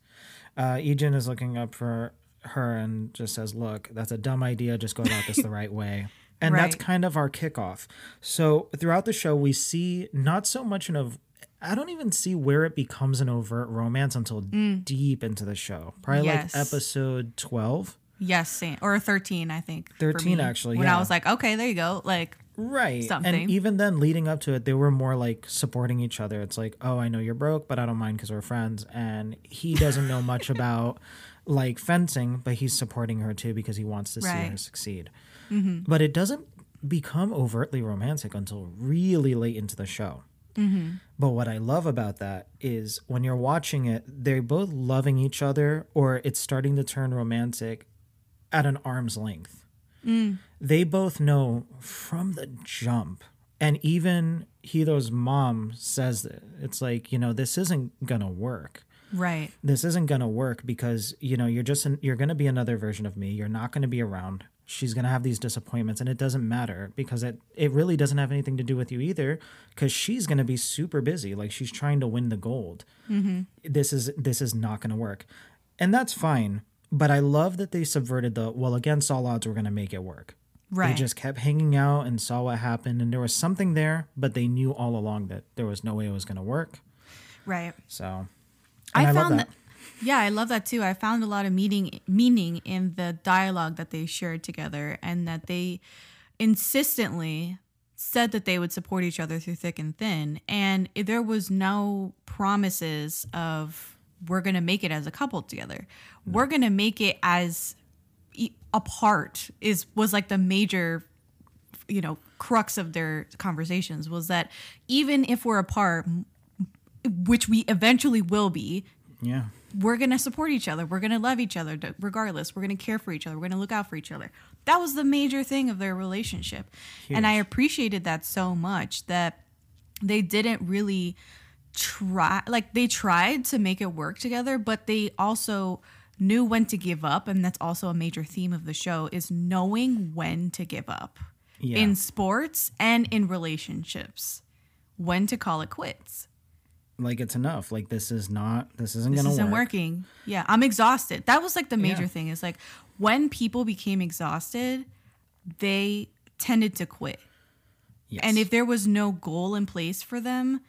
Uh, Yi-jin is looking up for her and just says, Look, that's a dumb idea. Just go about this the right way. [laughs] And that's kind of our kickoff. So throughout the show, we see not so much of. I don't even see where it becomes an overt romance until deep into the show. Probably Mm. Yes. like episode 12. Yes, same. or thirteen, I think. 13 me. actually, When yeah. I was like, okay, there you go. Like, Right. Something. And even then, leading up to it, they were more like supporting each other. It's like, oh, I know you're broke, but I don't mind because we're friends. And he doesn't know [laughs] much about like fencing, but he's supporting her too because he wants to see her succeed. But it doesn't become overtly romantic until really late into the show. Mm-hmm. But what I love about that is when you're watching it, they're both loving each other, or it's starting to turn romantic at an arm's length. Mm. They both know from the jump. And even Hee-do's mom says it. It's like, you know, this isn't going to work. Right. this isn't going to work because you know you're just an, you're going to be another version of me you're not going to be around she's going to have these disappointments and it doesn't matter because it it really doesn't have anything to do with you either because she's going to be super busy like she's trying to win the gold mm-hmm. this is this is not going to work and that's fine but i love that they subverted the well against all odds we're going to make it work Right. they just kept hanging out and saw what happened and there was something there but they knew all along that there was no way it was going to work Right. so I, and found that. Yeah, I love that too. I found a lot of meaning meaning in the dialogue that they shared together, and that they insistently said that they would support each other through thick and thin. And there was no promises of we're going to make it as a couple together. Mm. We're going to make it as apart. Is was like the major you know crux of their conversations was that even if we're apart which we eventually will be yeah we're going to support each other. We're going to love each other regardless. We're going to care for each other. We're going to look out for each other. That was the major thing of their relationship. And I appreciated that so much that they didn't really try, like, they tried to make it work together, but they also knew when to give up. And that's also a major theme of the show is knowing when to give up Yeah. in sports and in relationships, when to call it quits like it's enough. Like this is not this isn't this gonna isn't work. working. Yeah, I'm exhausted. That was like the major Yeah. thing. Is like when people became exhausted, they tended to quit. Yes. And if there was no goal in place for them,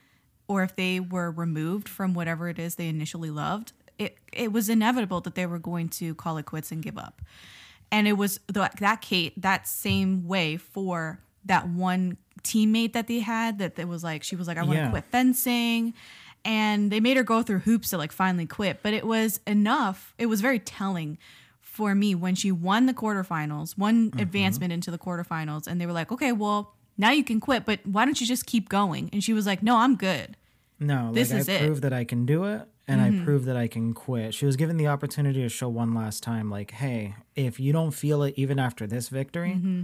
or if they were removed from whatever it is they initially loved, it it was inevitable that they were going to call it quits and give up. And it was the, that Kate that same way for that one teammate that they had that, that was like she was like I want to Yeah. quit fencing and they made her go through hoops to like finally quit but it was enough it was very telling for me when she won the quarterfinals one Mm-hmm. advancement into the quarterfinals and they were like okay well now you can quit but why don't you just keep going and she was like no i'm good no, this like is I it. Mm-hmm. proved that I can do it and I proved that I can quit. She was given the opportunity to show one last time, like, hey, if you don't feel it even after this victory, Mm-hmm.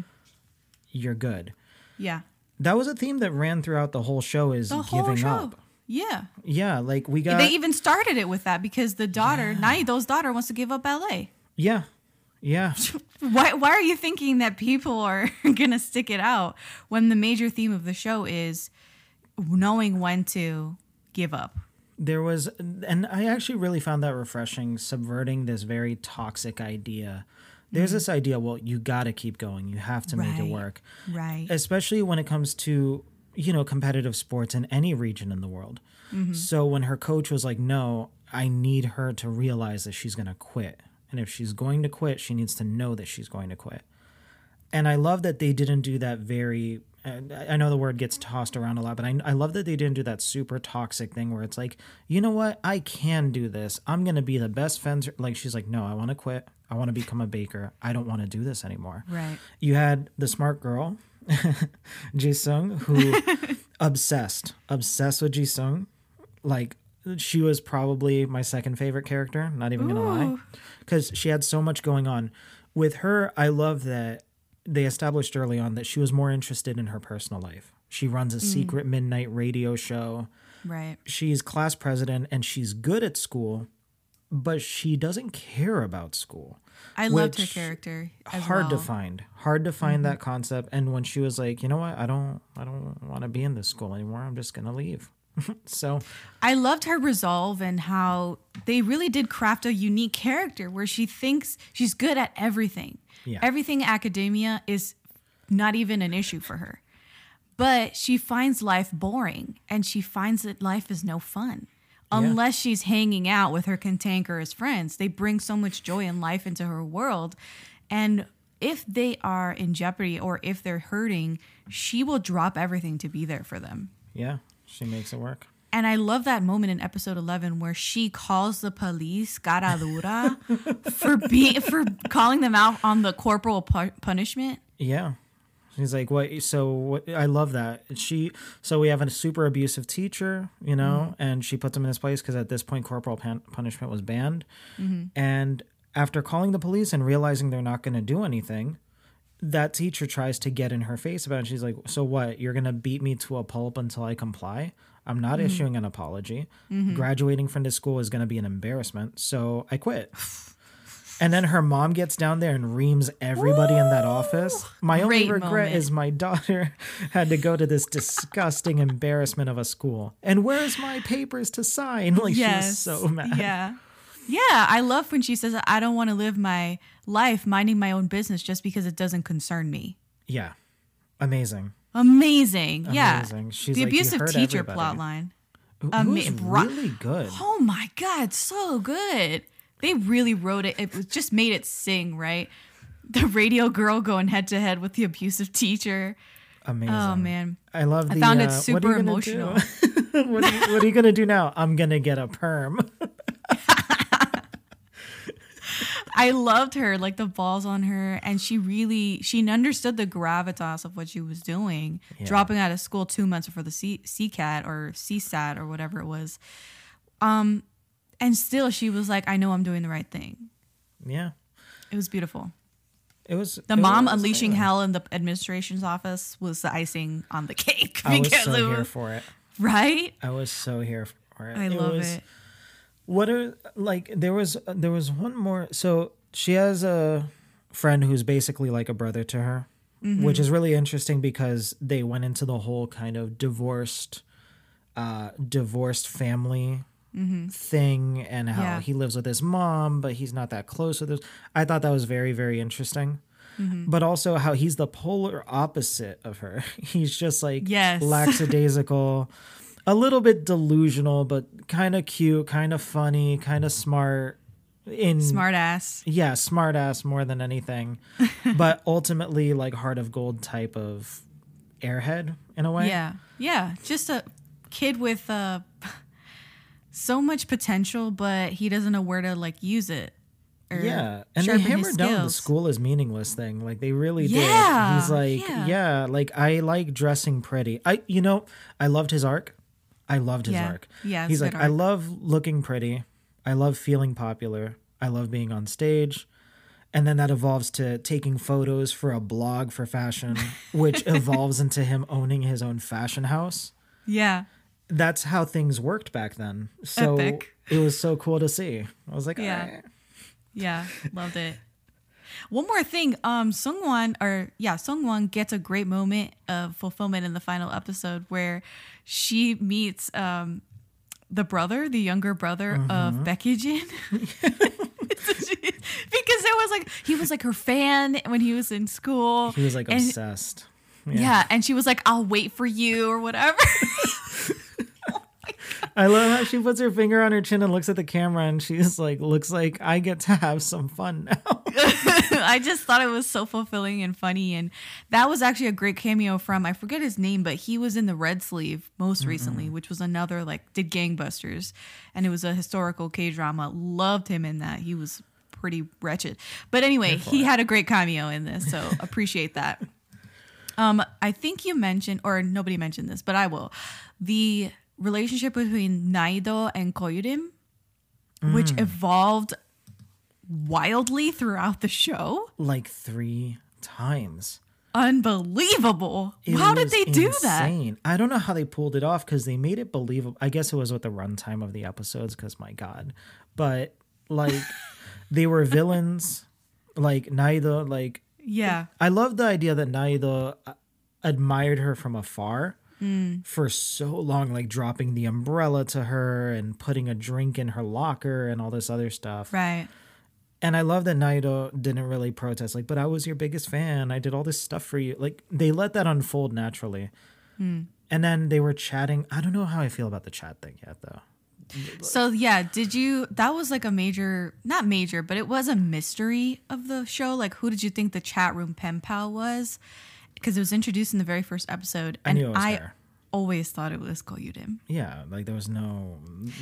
You're good. yeah That was a theme that ran throughout the whole show is the giving show up. yeah Yeah, like we got they even started it with that because the daughter Na Hee-do's daughter wants to give up ballet Yeah. Yeah. [laughs] why, why are you thinking that people are [laughs] gonna stick it out when the major theme of the show is knowing when to give up there was and i actually really found that refreshing subverting this very toxic idea there's this idea well you got to keep going. You have to make it Mm-hmm. Work. Right. Especially when it comes to you know competitive sports in any region in the world. So when her coach was like no i need her to realize that she's going to quit. And if she's going to quit she needs to know that she's going to quit. And I love that they didn't do that very. I I know the word gets tossed around a lot, but I, I love that they didn't do that super toxic thing where it's like, you know what, I can do this. I'm gonna be the best fencer. Like she's like, no, I want to quit. I want to become a baker. I don't want to do this anymore. Right. You had the smart girl, [laughs] Jisung, who [laughs] obsessed, obsessed with Jisung. Like she was probably my second favorite character. Not even gonna lie, because she had so much going on. With her, I love that they established early on that she was more interested in her personal life. She runs a mm. secret midnight radio show. right She's class president and she's good at school, but she doesn't care about school. i loved her character as hard to find hard to find mm-hmm. that concept and when she was like you know what i don't i don't want to be in this school anymore i'm just gonna leave [laughs] so I loved her resolve and how they really did craft a unique character where she thinks she's good at everything. Yeah. Everything academia is not even an issue for her. But she finds life boring and she finds that life is no fun. Unless she's hanging out with her cantankerous friends. They bring so much joy and life into her world. And if they are in jeopardy or if they're hurting, she will drop everything to be there for them. yeah she makes it work And I love that moment in episode 11 where she calls the police cara dura [laughs] for being for calling them out on the corporal pu- punishment. yeah she's like what so what i love that she so we have a super abusive teacher you know mm-hmm. and she puts him in his place because at this point corporal pan- punishment was banned mm-hmm. and after calling the police and realizing they're not going to do anything that teacher tries to get in her face about it. She's like, So what? You're going to beat me to a pulp until I comply? I'm not Mm-hmm. issuing an apology. Graduating from this school is going to be an embarrassment. So I quit. And then her mom gets down there and reams everybody in that office. My only regret moment. is my daughter [laughs] had to go to this disgusting embarrassment of a school. And where's my papers to sign? [laughs] Like she was so mad. Yeah. Yeah. I love when she says, I don't want to live my life minding my own business just because it doesn't concern me. Yeah. Amazing. Amazing. Yeah. Amazing. She's the like, abusive teacher everybody." plot line. It bra- really good. Oh my God. So good. They really wrote it. It was just made it sing, right? The radio girl going head to head with the abusive teacher. Amazing. Oh man. I love the. I found it uh, what super gonna emotional. [laughs] what, are you, what are you gonna do now? I'm gonna get a perm. [laughs] I loved her, like the balls on her, and she really she understood the gravitas of what she was doing, dropping out of school two months before the C CCAT or CSAT or whatever it was. Um, and still she was like, "I know I'm doing the right thing." yeah. It was beautiful. It was The it mom was unleashing hell in the administration's office was the icing on the [laughs] cake I was so here was for it. right. I was so here for it. I It love was- it. What are like there was there was one more so she has a friend who's basically like a brother to her, Mm-hmm. which is really interesting because they went into the whole kind of divorced uh divorced family thing and how Mm-hmm. Yeah. he lives with his mom but he's not that close with his I thought that was very very interesting. Mm-hmm. But also how he's the polar opposite of her. [laughs] He's just like Yes. [laughs] lackadaisical, a little bit delusional, but kind of cute, kind of funny, kind of smart. In Smart ass. yeah, smart ass more than anything, [laughs] but ultimately like heart of gold type of airhead in a way. Yeah. Yeah. Just a kid with uh [laughs] so much potential, but he doesn't know where to like use it. or Yeah, and they hammered down the school is meaningless thing. Like they really Yeah, did. He's like, yeah. yeah. like I like dressing pretty. I, you know, I loved his arc. I loved his Yeah. arc. Yeah, he's like, I love looking pretty. I love feeling popular. I love being on stage. And then that evolves to taking photos for a blog for fashion, [laughs] which evolves into him owning his own fashion house Yeah. that's how things worked back then. So Epic. it was so cool to see. I was like, Yeah. Yeah. Loved it. One more thing, um, Seung-wan or yeah, Seung-wan gets a great moment of fulfillment in the final episode where she meets um the brother, the younger brother Mm-hmm. of Baek Yi-jin. [laughs] because there was like he was like her fan when he was in school. he was like and- obsessed. Yeah. and she was like, "I'll wait for you" or whatever. [laughs] I love how she puts her finger on her chin and looks at the camera and she's like, looks like I get to have some fun now. [laughs] I just thought it was so fulfilling and funny, and that was actually a great cameo from I forget his name, but he was in the Red Sleeve most recently, which was another like did gangbusters, and it was a historical K drama. Loved him in that. He was pretty wretched, but anyway, he had a great cameo in this, so [laughs] appreciate that. Um, I think you mentioned, or nobody mentioned this, but I will, the relationship between Na Hee-do and Ko Yu-rim, which evolved wildly throughout the show. like three times. Unbelievable. It How did they do that? insane. I don't know how they pulled it off because they made it believable. I guess it was with the runtime of the episodes because my God. But like [laughs] they were villains. Like Na Hee-do, like Yeah. I love the idea that Na Hee-do uh, admired her from afar Mm. for so long, like dropping the umbrella to her and putting a drink in her locker and all this other stuff. Right. And I love that Na Hee-do didn't really protest, like, but I was your biggest fan. I did all this stuff for you. Like, they let that unfold naturally. Hmm. And then they were chatting. I don't know how I feel about the chat thing yet, though. So yeah, did you that was like a major not major, but it was a mystery of the show. Like who did you think the chat room pen pal was? Because it was introduced in the very first episode. I And knew it was I her. always thought it was Ko Yu-rim. Yeah, like there was no.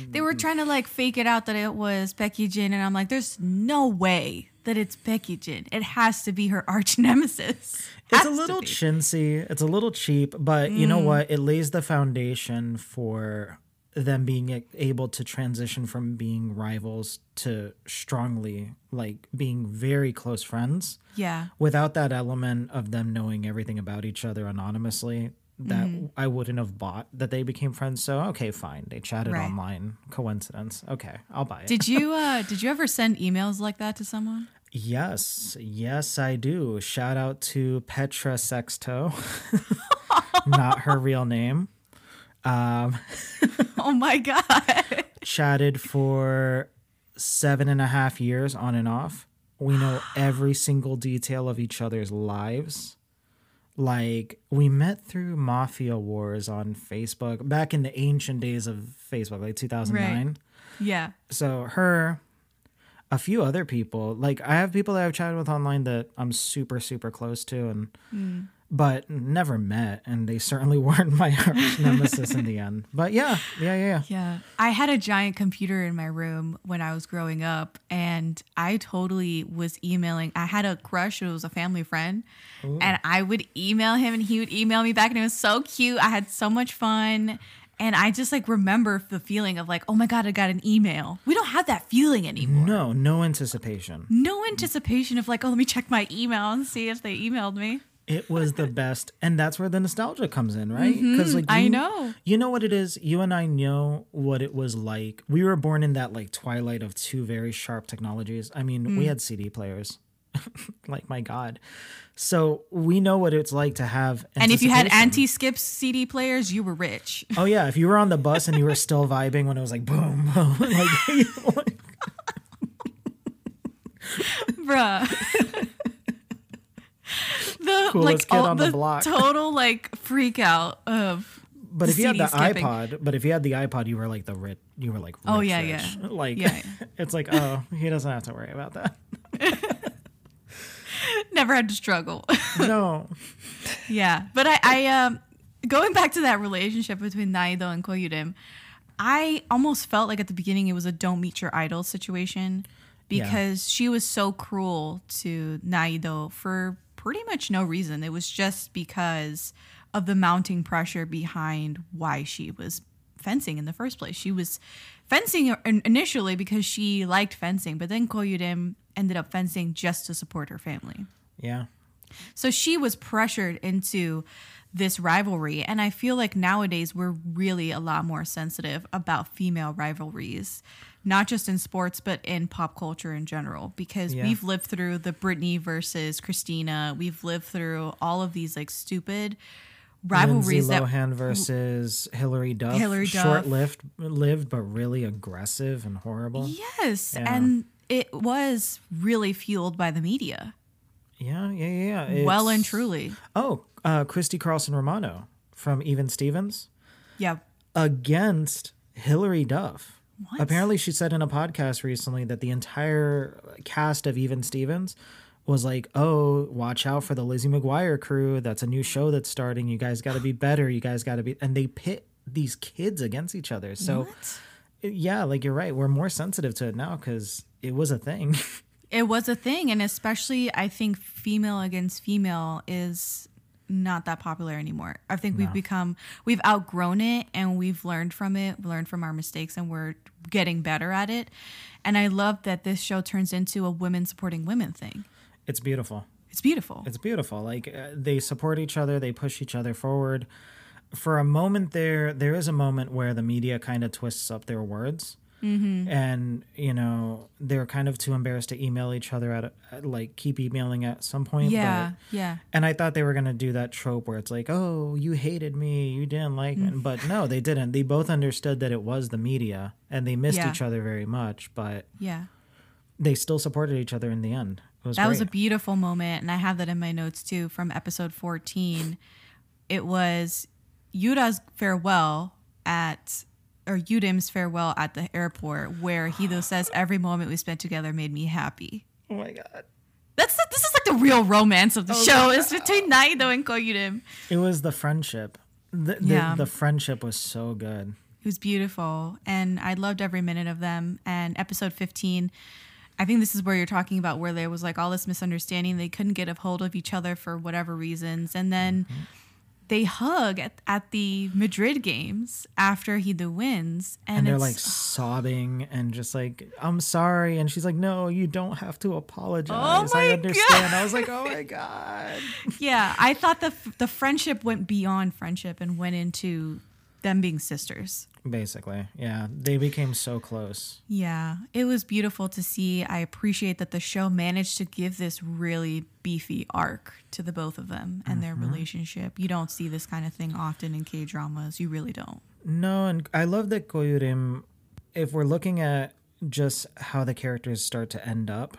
They were trying to like fake it out that it was Baek Yi-jin, and I'm like, there's no way that it's Baek Yi-jin. It has to be her arch [laughs] nemesis. It's a little chintzy. It's a little cheap, but you Mm. know what? It lays the foundation for them being able to transition from being rivals to strongly, like being very close friends. Yeah. without that element of them knowing everything about each other anonymously that Mm-hmm. I wouldn't have bought that they became friends. So okay, fine. They chatted Right. online. Coincidence. Okay, I'll buy it. Did you [laughs] uh did you ever send emails like that to someone? Yes, yes, I do. Shout out to Petra Sexto, [laughs] not her real name. Um, [laughs] oh my god. Chatted for seven and a half years on and off. We know [sighs] every single detail of each other's lives. Like, we met through Mafia Wars on Facebook back in the ancient days of Facebook, like 2009. yeah. so her a few other people like i have people that i've chatted with online that i'm super super close to and mm. But never met and they certainly [laughs] weren't my arch nemesis in the end but yeah yeah yeah, yeah. Yeah. I had a giant computer in my room when I was growing up, and I totally was emailing. I had a crush, it was a family friend, and I would email him, and he would email me back, and it was so cute. I had so much fun. And I just like remember the feeling of like, oh my God, I got an email. We don't have that feeling anymore. no no anticipation No anticipation of like, oh, let me check my email and see if they emailed me. It was the best and that's where the nostalgia comes in right because like Mm-hmm. I you- know. you know what it is you and i know what it was like we were born in that like twilight of two very sharp technologies i mean Mm. we had cd players [laughs] like my god so we know what it's like to have And if you had anti skip CD players, you were rich. [laughs] oh yeah if you were on the bus and you were still vibing when it was like boom [laughs] boom like, Bruh. [laughs] the Coolest like kid all- on the block. total like freak out of but if you had the skipping. ipod but if you had the ipod you were like the rich you were like Oh, yeah, rich. yeah. [laughs] like Yeah. [laughs] it's like oh he doesn't have to worry about that never had to struggle. no yeah. But I, I um going back to that relationship between Na Hee-do and Ko Yu-rim, I almost felt like at the beginning it was a don't meet your idol situation Yeah. because she was so cruel to Na Hee-do for pretty much no reason. It was just because of the mounting pressure behind why she was fencing in the first place. She was fencing initially because she liked fencing, but then Ko Yu-rim ended up fencing just to support her family. yeah So she was pressured into this rivalry. And I feel like nowadays we're really a lot more sensitive about female rivalries, not just in sports, but in pop culture in general, because Yeah. we've lived through the Britney versus Christina. We've lived through all of these like stupid rivalries Lindsay that Lohan versus Hilary Duff. Hilary Duff. Short lived, lived, but really aggressive and horrible. Yes. Yeah. And it was really fueled by the media. Yeah, yeah, yeah. yeah. well and truly. Oh, uh, Christy Carlson Romano from Even Stevens Yeah. against Hilary Duff. What? Apparently, she said in a podcast recently that the entire cast of Even Stevens was like, "Oh, watch out for the Lizzie McGuire crew. That's a new show that's starting. You guys got to be [gasps] better. You guys got to be." And they pit these kids against each other. So, What? yeah, like you're right. We're more sensitive to it now because it was a thing. [laughs] It was a thing, and especially I think female against female is not that popular anymore. I think we've become we've outgrown it and we've learned from it, we learned from our mistakes and we're getting better at it. And I love that this show turns into a women supporting women thing. it's beautiful. It's beautiful. It's beautiful. Like uh, they support each other, they push each other forward. For a moment there, there is a moment where the media kind of twists up their words. Mm-hmm. And, you know, they're kind of too embarrassed to email each other at, at like keep emailing at some point. yeah, But, yeah. and I thought they were going to do that trope where it's like, oh, you hated me, you didn't like Mm. me. But no, they didn't. They both understood that it was the media and they missed Yeah. each other very much, but Yeah. they still supported each other in the end. It was That was a beautiful moment, and I have that in my notes too from episode 14. It was Yura's farewell at, or Yu-rim's farewell at the airport, where Hee-do says, Every moment we spent together made me happy. oh my God. That's the, this is like the real romance of the oh, show. It's between Na Hee-do and Ko Yu-rim. It was the friendship. The, the, Yeah. the friendship was so good. It was beautiful, and I loved every minute of them. And episode 15, I think this is where you're talking about where there was like all this misunderstanding. They couldn't get a hold of each other for whatever reasons. And then mm-hmm. They hug at, at the Madrid games after he the wins, and, and they're like sobbing and just like i'm sorry and she's like no you don't have to apologize. Oh i understand. I was like oh my [laughs] god. Yeah, I thought the the friendship went beyond friendship and went into them being sisters. Basically yeah they became so close Yeah, it was beautiful to see. I appreciate that the show managed to give this really beefy arc to the both of them and their mm-hmm. relationship. You don't see this kind of thing often in K dramas. You really don't. No, and I love that Ko Yu-rim, if we're looking at just how the characters start to end up,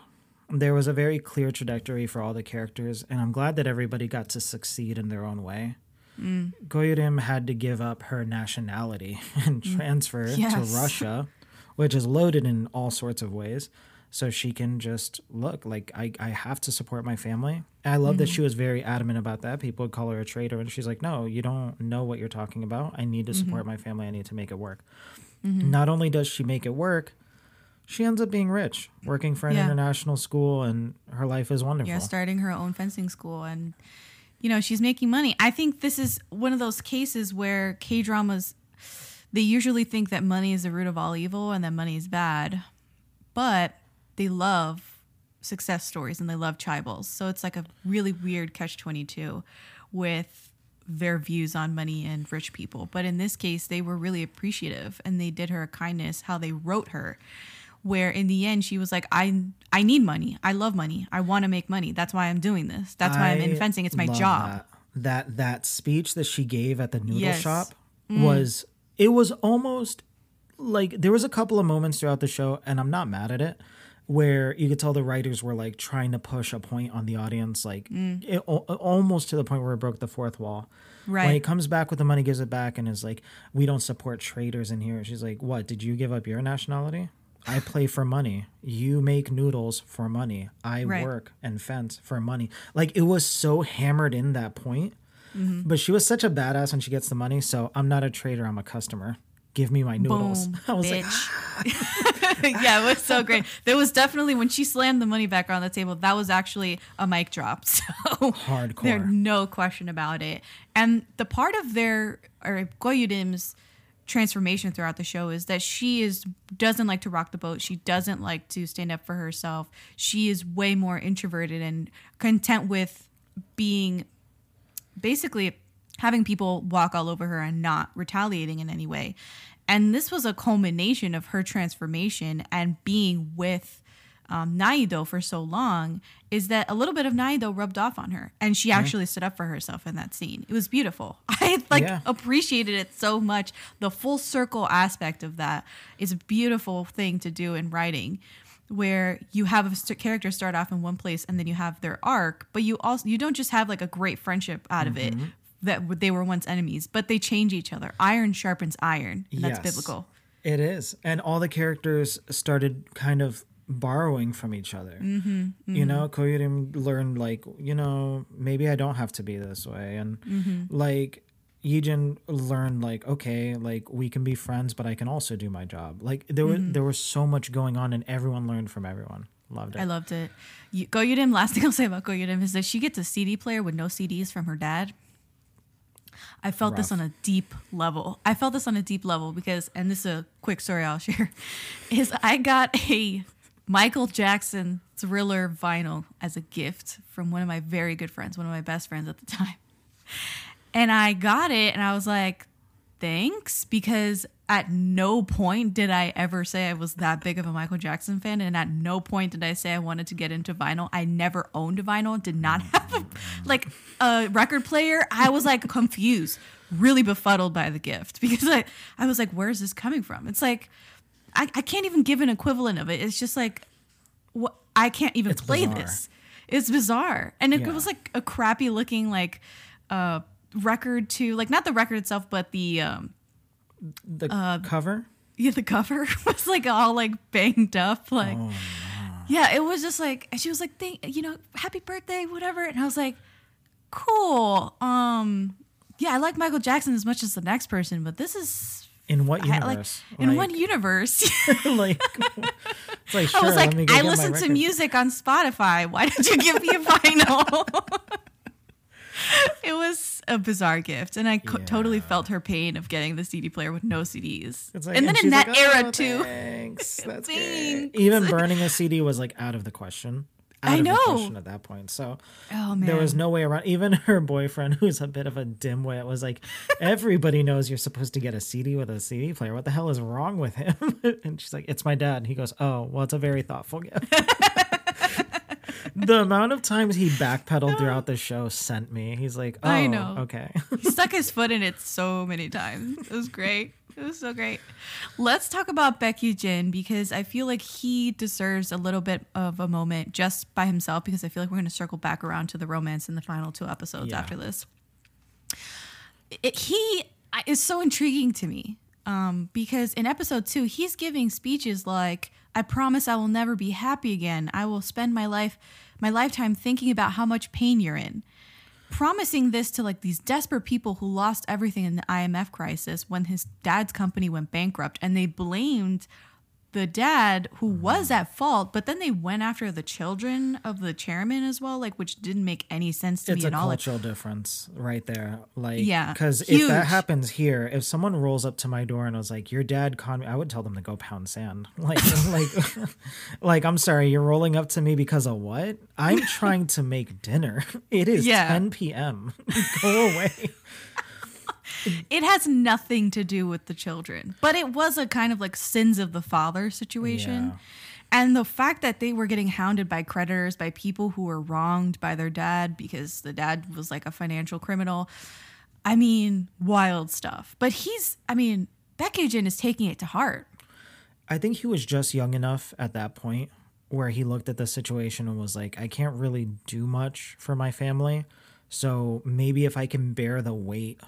there was a very clear trajectory for all the characters, and I'm glad that everybody got to succeed in their own way. Mm. Ko Yu-rim had to give up her nationality [laughs] and transfer Mm. Yes. to Russia, which is loaded in all sorts of ways. So she can just look like I, I have to support my family. And I love that Mm-hmm. she was very adamant about that. People would call her a traitor, and she's like, "No, you don't know what you're talking about. I need to Mm-hmm. support my family. I need to make it work." Not only does she make it work, she ends up being rich, working for an Yeah. international school, and her life is wonderful. Yeah, starting her own fencing school and you know, she's making money. I think this is one of those cases where K dramas they usually think that money is the root of all evil and that money is bad. But they love success stories and they love tribals. So it's like a really weird catch 22 with their views on money and rich people. But in this case, they were really appreciative and they did her a kindness how they wrote her. Where in the end she was like, I I need money. I love money. I want to make money. That's why I'm doing this. That's why I'm in fencing. It's my job. That. that that speech that she gave at the noodle Yes. Mm. shop was it was almost like there was a couple of moments throughout the show, and I'm not mad at it, where you could tell the writers were like trying to push a point on the audience, like it, almost to the point where it broke the fourth wall. right When he comes back with the money, gives it back, and is like, "We don't support traitors in here." She's like, "What? Did you give up your nationality?" I play for money. You make noodles for money. I Right. work and fence for money. Like it was so hammered in that point. Mm-hmm. But she was such a badass when she gets the money. So I'm not a trader. I'm a customer. Give me my noodles. Boom, [laughs] I was like, bitch. [laughs] yeah, it was so great. There was definitely when she slammed the money back on the table, that was actually a mic drop. [laughs] So Hardcore. There's no question about it. And the part of their or Ko Yu-rim's transformation throughout the show is that she is doesn't like to rock the boat. She doesn't like to stand up for herself. She is way more introverted and content with being basically having people walk all over her and not retaliating in any way. And this was a culmination of her transformation and being with um, Na Hee-do for so long is that a little bit of Na Hee-do rubbed off on her and she actually stood up for herself in that scene. It was beautiful. [laughs] I like Yeah. appreciated it so much. The full circle aspect of that is a beautiful thing to do in writing where you have a st- character start off in one place and then you have their arc, but you also you don't just have like a great friendship out of it Mm-hmm. that they were once enemies, but they change each other. Iron sharpens iron. And that's biblical. It is. And all the characters started kind of borrowing from each other. Mm-hmm, You know, Ko Yu-rim learned, like, you know, maybe I don't have to be this way. And Mm-hmm. like, Yi-jin learned, like, okay, like, we can be friends, but I can also do my job. Like, there, was there was so much going on, and everyone learned from everyone. Loved it. Mm-hmm. I loved it. You, Ko Yu-rim, last [laughs] thing I'll say about Ko Yu-rim is that she gets a CD player with no CDs from her dad. I felt this on a deep level. I felt this on a deep level because, and this is a quick story I'll [laughs] share, is I got a Michael Jackson thriller vinyl as a gift from one of my very good friends, one of my best friends at the time. And I got it and I was like, thanks, because at no point did I ever say I was that big of a Michael Jackson fan. And at no point did I say I wanted to get into vinyl. I never owned vinyl, did not [laughs] have a, like a record player. I was like confused, really befuddled by the gift [laughs] because I, I was like, where's this coming from? It's like, I, I can't even give an equivalent of it. It's just like, what I can't even It's play bizarre. this. It's bizarre, and it Yeah. was like a crappy looking like uh record to like not the record itself, but the um The uh, cover? yeah the cover [laughs] was like all like banged up like Oh, yeah it was just like and she was like thank you know happy birthday whatever and I was like cool um yeah I like Michael Jackson as much as the next person but this is In what I, like universe? in what [laughs] universe [laughs] like, like, sure, I was let like, me go I listen to music on Spotify. Why did you give me a [laughs] vinyl? it was a bizarre gift, and I co- totally felt her pain of getting the CD player with no CDs. It's like- and then in that like, oh, era "Oh, too. Thanks. That's great." Thanks. Even burning a CD was like out of the question. Out I of know. at that point. So Oh man, there was no way around. Even [laughs] her boyfriend, who's a bit of a dimwit, was like, "Everybody knows you're supposed to get a CD with a CD player. What the hell is wrong with him?" [laughs] and she's like, "It's my dad." And he goes, "Oh, well, it's a very thoughtful gift." [laughs] the amount of times he backpedaled throughout the show sent me. He's like, "Oh, I know. okay." he stuck his foot in it so many times. It was great. [laughs] It was so great. Let's talk about Baek Yi-jin because I feel like he deserves a little bit of a moment just by himself because I feel like we're going to circle back around to the romance in the final two episodes Yeah. after this. It, he is so intriguing to me um, because in episode two, he's giving speeches like, I promise I will never be happy again. I will spend my life, my lifetime thinking about how much pain you're in promising this to like these desperate people who lost everything in the IMF crisis when his dad's company went bankrupt and they blamed the dad who was at fault but then they went after the children of the chairman as well like which didn't make any sense to it's me at all. Like, cultural difference right there like Yeah, because if that happens here if someone rolls up to my door and I was like your dad conned me i would tell them to go pound sand. [laughs] Like like [laughs] like i'm sorry you're rolling up to me because of what? I'm trying to make dinner. [laughs] It is Yeah. 10 p.m go away it has nothing to do with the children but it was a kind of like sins of the father situation Yeah. And the fact that they were getting hounded by creditors, by people who were wronged by their dad because the dad was like a financial criminal. I mean, wild stuff. But he's, I mean, Baek Yi-jin is taking it to heart. i think he was just young enough at that point where he looked at the situation and was like i can't really do much for my family so maybe if i can bear the weight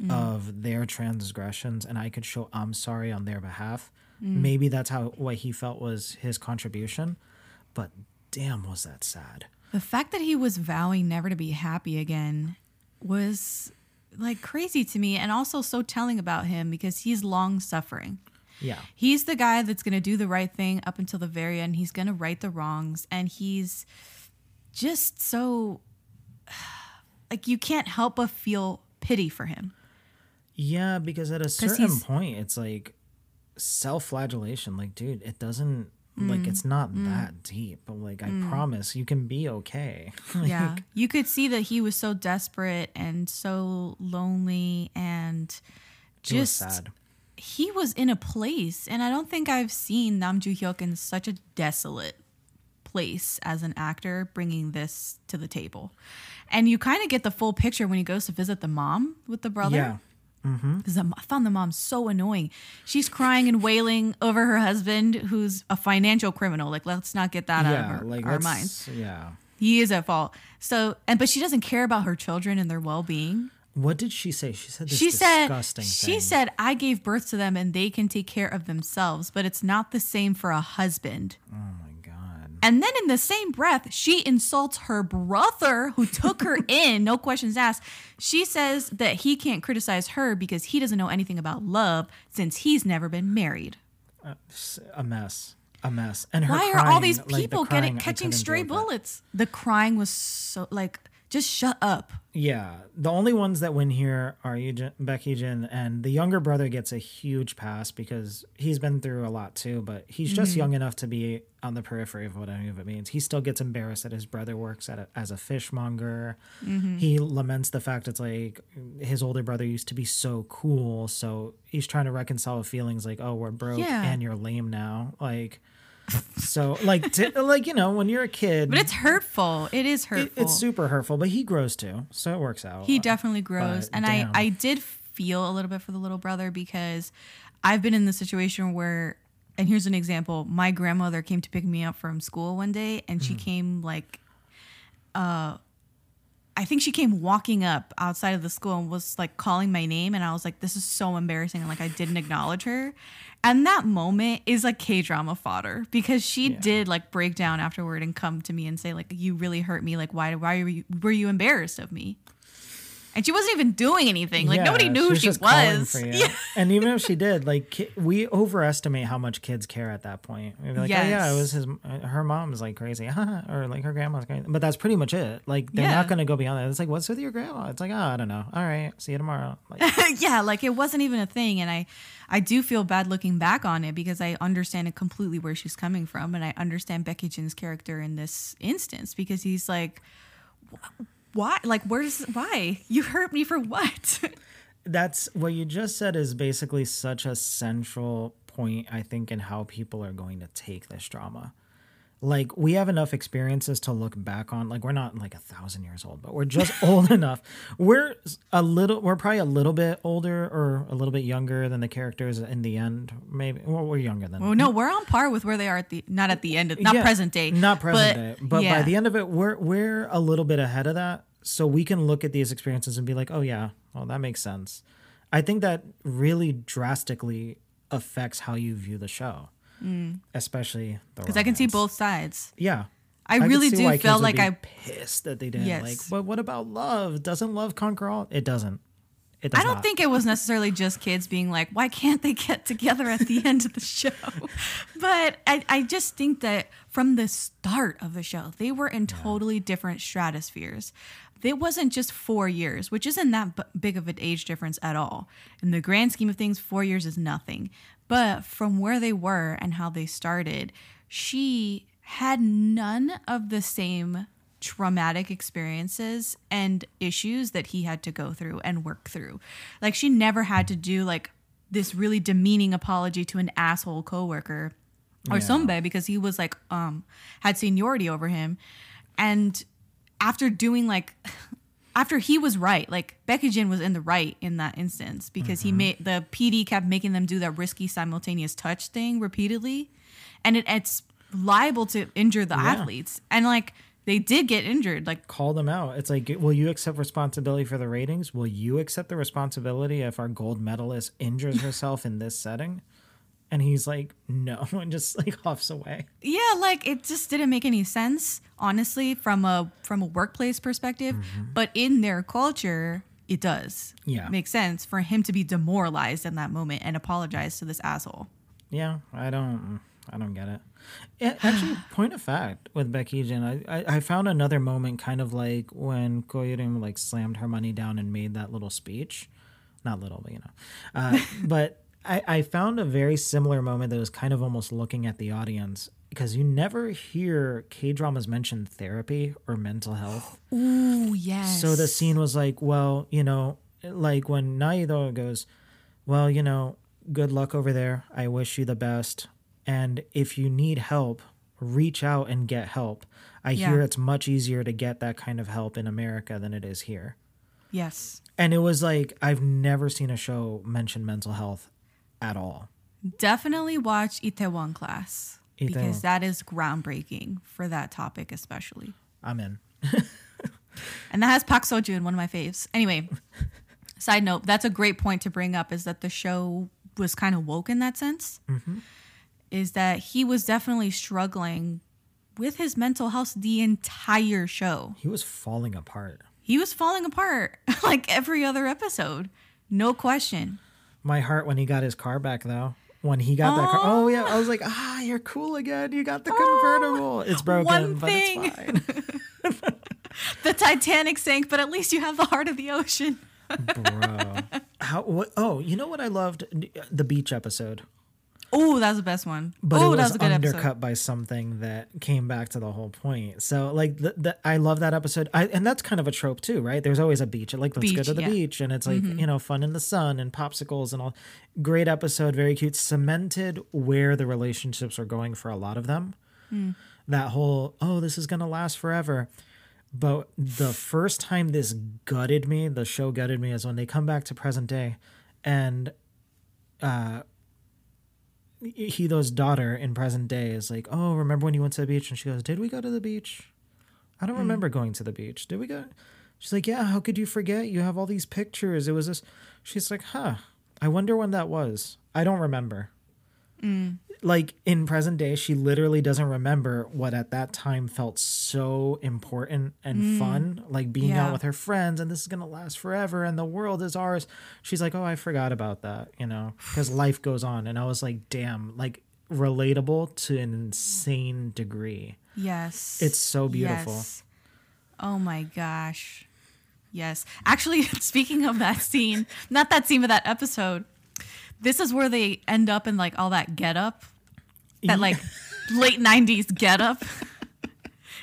Mm-hmm. of their transgressions and I could show I'm sorry on their behalf. Mm. Maybe that's how what he felt was his contribution. But damn was that sad. The fact that he was vowing never to be happy again was like crazy to me and also so telling about him because he's long suffering. Yeah. He's the guy that's going to do the right thing up until the very end. He's going to right the wrongs. And he's just so, [sighs] like, you can't help but feel pity for him. Yeah, because at a certain point it's like self-flagellation like dude, it doesn't like Mm. it's not that deep. But like I promise you can be okay. [laughs] yeah. You could see that he was so desperate and so lonely and was just sad. he was in a place, and I don't think I've seen Nam Joo Hyuk in such a desolate place as an actor bringing this to the table. And you kind of get the full picture when he goes to visit the mom with the brother. Yeah. Mm-hmm. Because I found the mom so annoying. She's crying and wailing over her husband, who's a financial criminal. Like, let's not get that out of our, like our minds. Yeah. He is at fault. So, and but she doesn't care about her children and their well being. What did she say? She said this she said disgusting she thing. said i gave birth to them and they can take care of themselves but it's not the same for a husband Oh. And then in the same breath she insults her brother who took her [laughs] in no questions asked she says that he can't criticize her because he doesn't know anything about love since he's never been married uh, A mess. A mess. And her why are all these like, the people getting catching stray deal with it. bullets the crying was so like just shut up Yeah, the only ones that win here are Eugen, Baek Yi-jin, and the younger brother gets a huge pass because he's been through a lot too. But he's just Mm-hmm. young enough to be on the periphery of what any of it means. He still gets embarrassed that his brother works at a, as a fishmonger. Mm-hmm. He laments the fact it's like his older brother used to be so cool, so he's trying to reconcile feelings like, oh, we're broke Yeah. and you're lame now, like. So like t- like you know when you're a kid, but it's hurtful it is it- hurtful it's super hurtful. But he grows too, so it works out. He definitely grows. But and damn. I, I did feel a little bit for the little brother because I've been in the situation where, and here's an example my grandmother came to pick me up from school one day and she came like, uh, I think she came walking up outside of the school and was like calling my name. And I was like, this is so embarrassing. And like, I didn't acknowledge her. And that moment is like K drama fodder because she Yeah. did like break down afterward and come to me and say, like, you really hurt me. Like, why, why were you, were you embarrassed of me? And she wasn't even doing anything. Like Yeah, nobody knew who was she was. [laughs] Yeah. And even if she did, like ki- we overestimate how much kids care at that point. We'd be like, oh yeah, it was his. Her mom's like crazy, [laughs] or like her grandma's crazy. But that's pretty much it. Like they're Yeah. not gonna go beyond that. It's like, what's with your grandma? It's like, oh, I don't know. All right, see you tomorrow. Like, [laughs] yeah, like it wasn't even a thing. And I, I do feel bad looking back on it because I understand it completely where she's coming from. And I understand Baek Yi-jin's character in this instance because he's like, "Wh- why? Like, where's, why? You hurt me for what? [laughs] that's what you just said is basically such a central point i think in how people are going to take this drama like we have enough experiences to look back on like we're not like a thousand years old but we're just [laughs] old enough we're a little we're probably a little bit older or a little bit younger than the characters in the end maybe well we're younger than well, no, we're on par with where they are at the, not at the end, of, not Yeah, present day. not present but, day but yeah. by the end of it we're we're a little bit ahead of that so we can look at these experiences and be like oh yeah well that makes sense i think that really drastically affects how you view the show Mm. especially Because I can see both sides. yeah I could really do feel like I- pissed that they didn't Yes. like but what about love doesn't love conquer all it doesn't it does I don't not. think it was necessarily just kids being like, why can't they get together at the end of the show? [laughs] But I, I just think that from the start of the show, they were in totally different stratospheres. It wasn't just four years, which isn't that b- big of an age difference at all. In the grand scheme of things, four years is nothing. But from where they were and how they started, she had none of the same traumatic experiences and issues that he had to go through and work through. Like she never had to do like this really demeaning apology to an asshole coworker or Yeah. somebody because he was like um had seniority over him and after doing like after he was right like Baek Yi-jin was in the right in that instance because he mm-hmm. made the pd kept making them do that risky simultaneous touch thing repeatedly and it, it's liable to injure the athletes and like they did get injured like call them out. It's like, will you accept responsibility for the ratings? Will you accept the responsibility if our gold medalist injures herself in this setting? And he's like, no, [laughs] and just like huffs away. yeah like it just didn't make any sense honestly from a from a workplace perspective but in their culture it does Yeah. make sense for him to be demoralized in that moment and apologize to this asshole Yeah, I don't, I don't get it. Yeah, actually, [sighs] point of fact with Baek Yi-jin, I, I, I found another moment kind of like when Ko Yu-rim like slammed her money down and made that little speech. Not little, but you know. Uh, [laughs] but I, I found a very similar moment that was kind of almost looking at the audience because you never hear K dramas mention therapy or mental health. [gasps] Ooh, yes So the scene was like, well, you know, like when Na Hee-do goes, well, you know, good luck over there. I wish you the best. And if you need help, reach out and get help. I hear it's much easier to get that kind of help in America than it is here. yes And it was like, I've never seen a show mention mental health at all. definitely watch itaewon class because that is groundbreaking for that topic especially I'm in. [laughs] And that has Park Seo-joon, one of my faves. Anyway, [laughs] side note, that's a great point to bring up is that the show was kind of woke in that sense. Mm-hmm. Is that he was definitely struggling with his mental health the entire show. He was falling apart. He was falling apart [laughs] like every other episode. No question. My heart when he got his car back, though. When he got that car, oh yeah, I was like, ah, you're cool again. You got the convertible. it's broken, but it's fine. [laughs] The Titanic sank, but at least you have the heart of the ocean. bro. How? What? Oh, you know what I loved the beach episode, Oh, that was the best one. but oh, it that was, was a good undercut episode. by something that came back to the whole point. So, like, the, the, I love that episode, I, and that's kind of a trope too, right? There's always a beach. Like, let's go to the yeah. Mm-hmm. beach, and it's like you know, fun in the sun and popsicles and all. Great episode, very cute. Cemented where the relationships are going for a lot of them. Hmm. That whole oh, this is gonna last forever. But the first time this gutted me, the show gutted me, is when they come back to present day, and uh, Hee-do's daughter in present day is like, "Oh, remember when you went to the beach?" And she goes, "Did we go to the beach? I don't hmm. remember going to the beach. Did we go?" She's like, "Yeah. How could you forget? You have all these pictures. It was this." She's like, "Huh. I wonder when that was. I don't remember." Mm. Like in present day, she literally doesn't remember what at that time felt so important and mm. fun, like being Yeah. out with her friends and this is going to last forever and the world is ours. She's like, "Oh, I forgot about that," you know, because life goes on. And I was like, "Damn, like relatable to an insane degree." Yes. It's so beautiful. Yes. Oh my gosh. Yes. Actually, [laughs] speaking of that scene, not that scene, but that episode, this is where they end up in like all that get up, that like late 90s get up.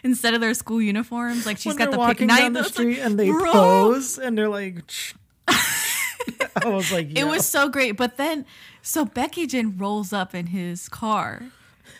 Instead of their school uniforms, like she's when got the walking pick down the it's like, street and they bro. pose and they're like [laughs] I was like It was so great. But then, so Baek Yi-jin rolls up in his car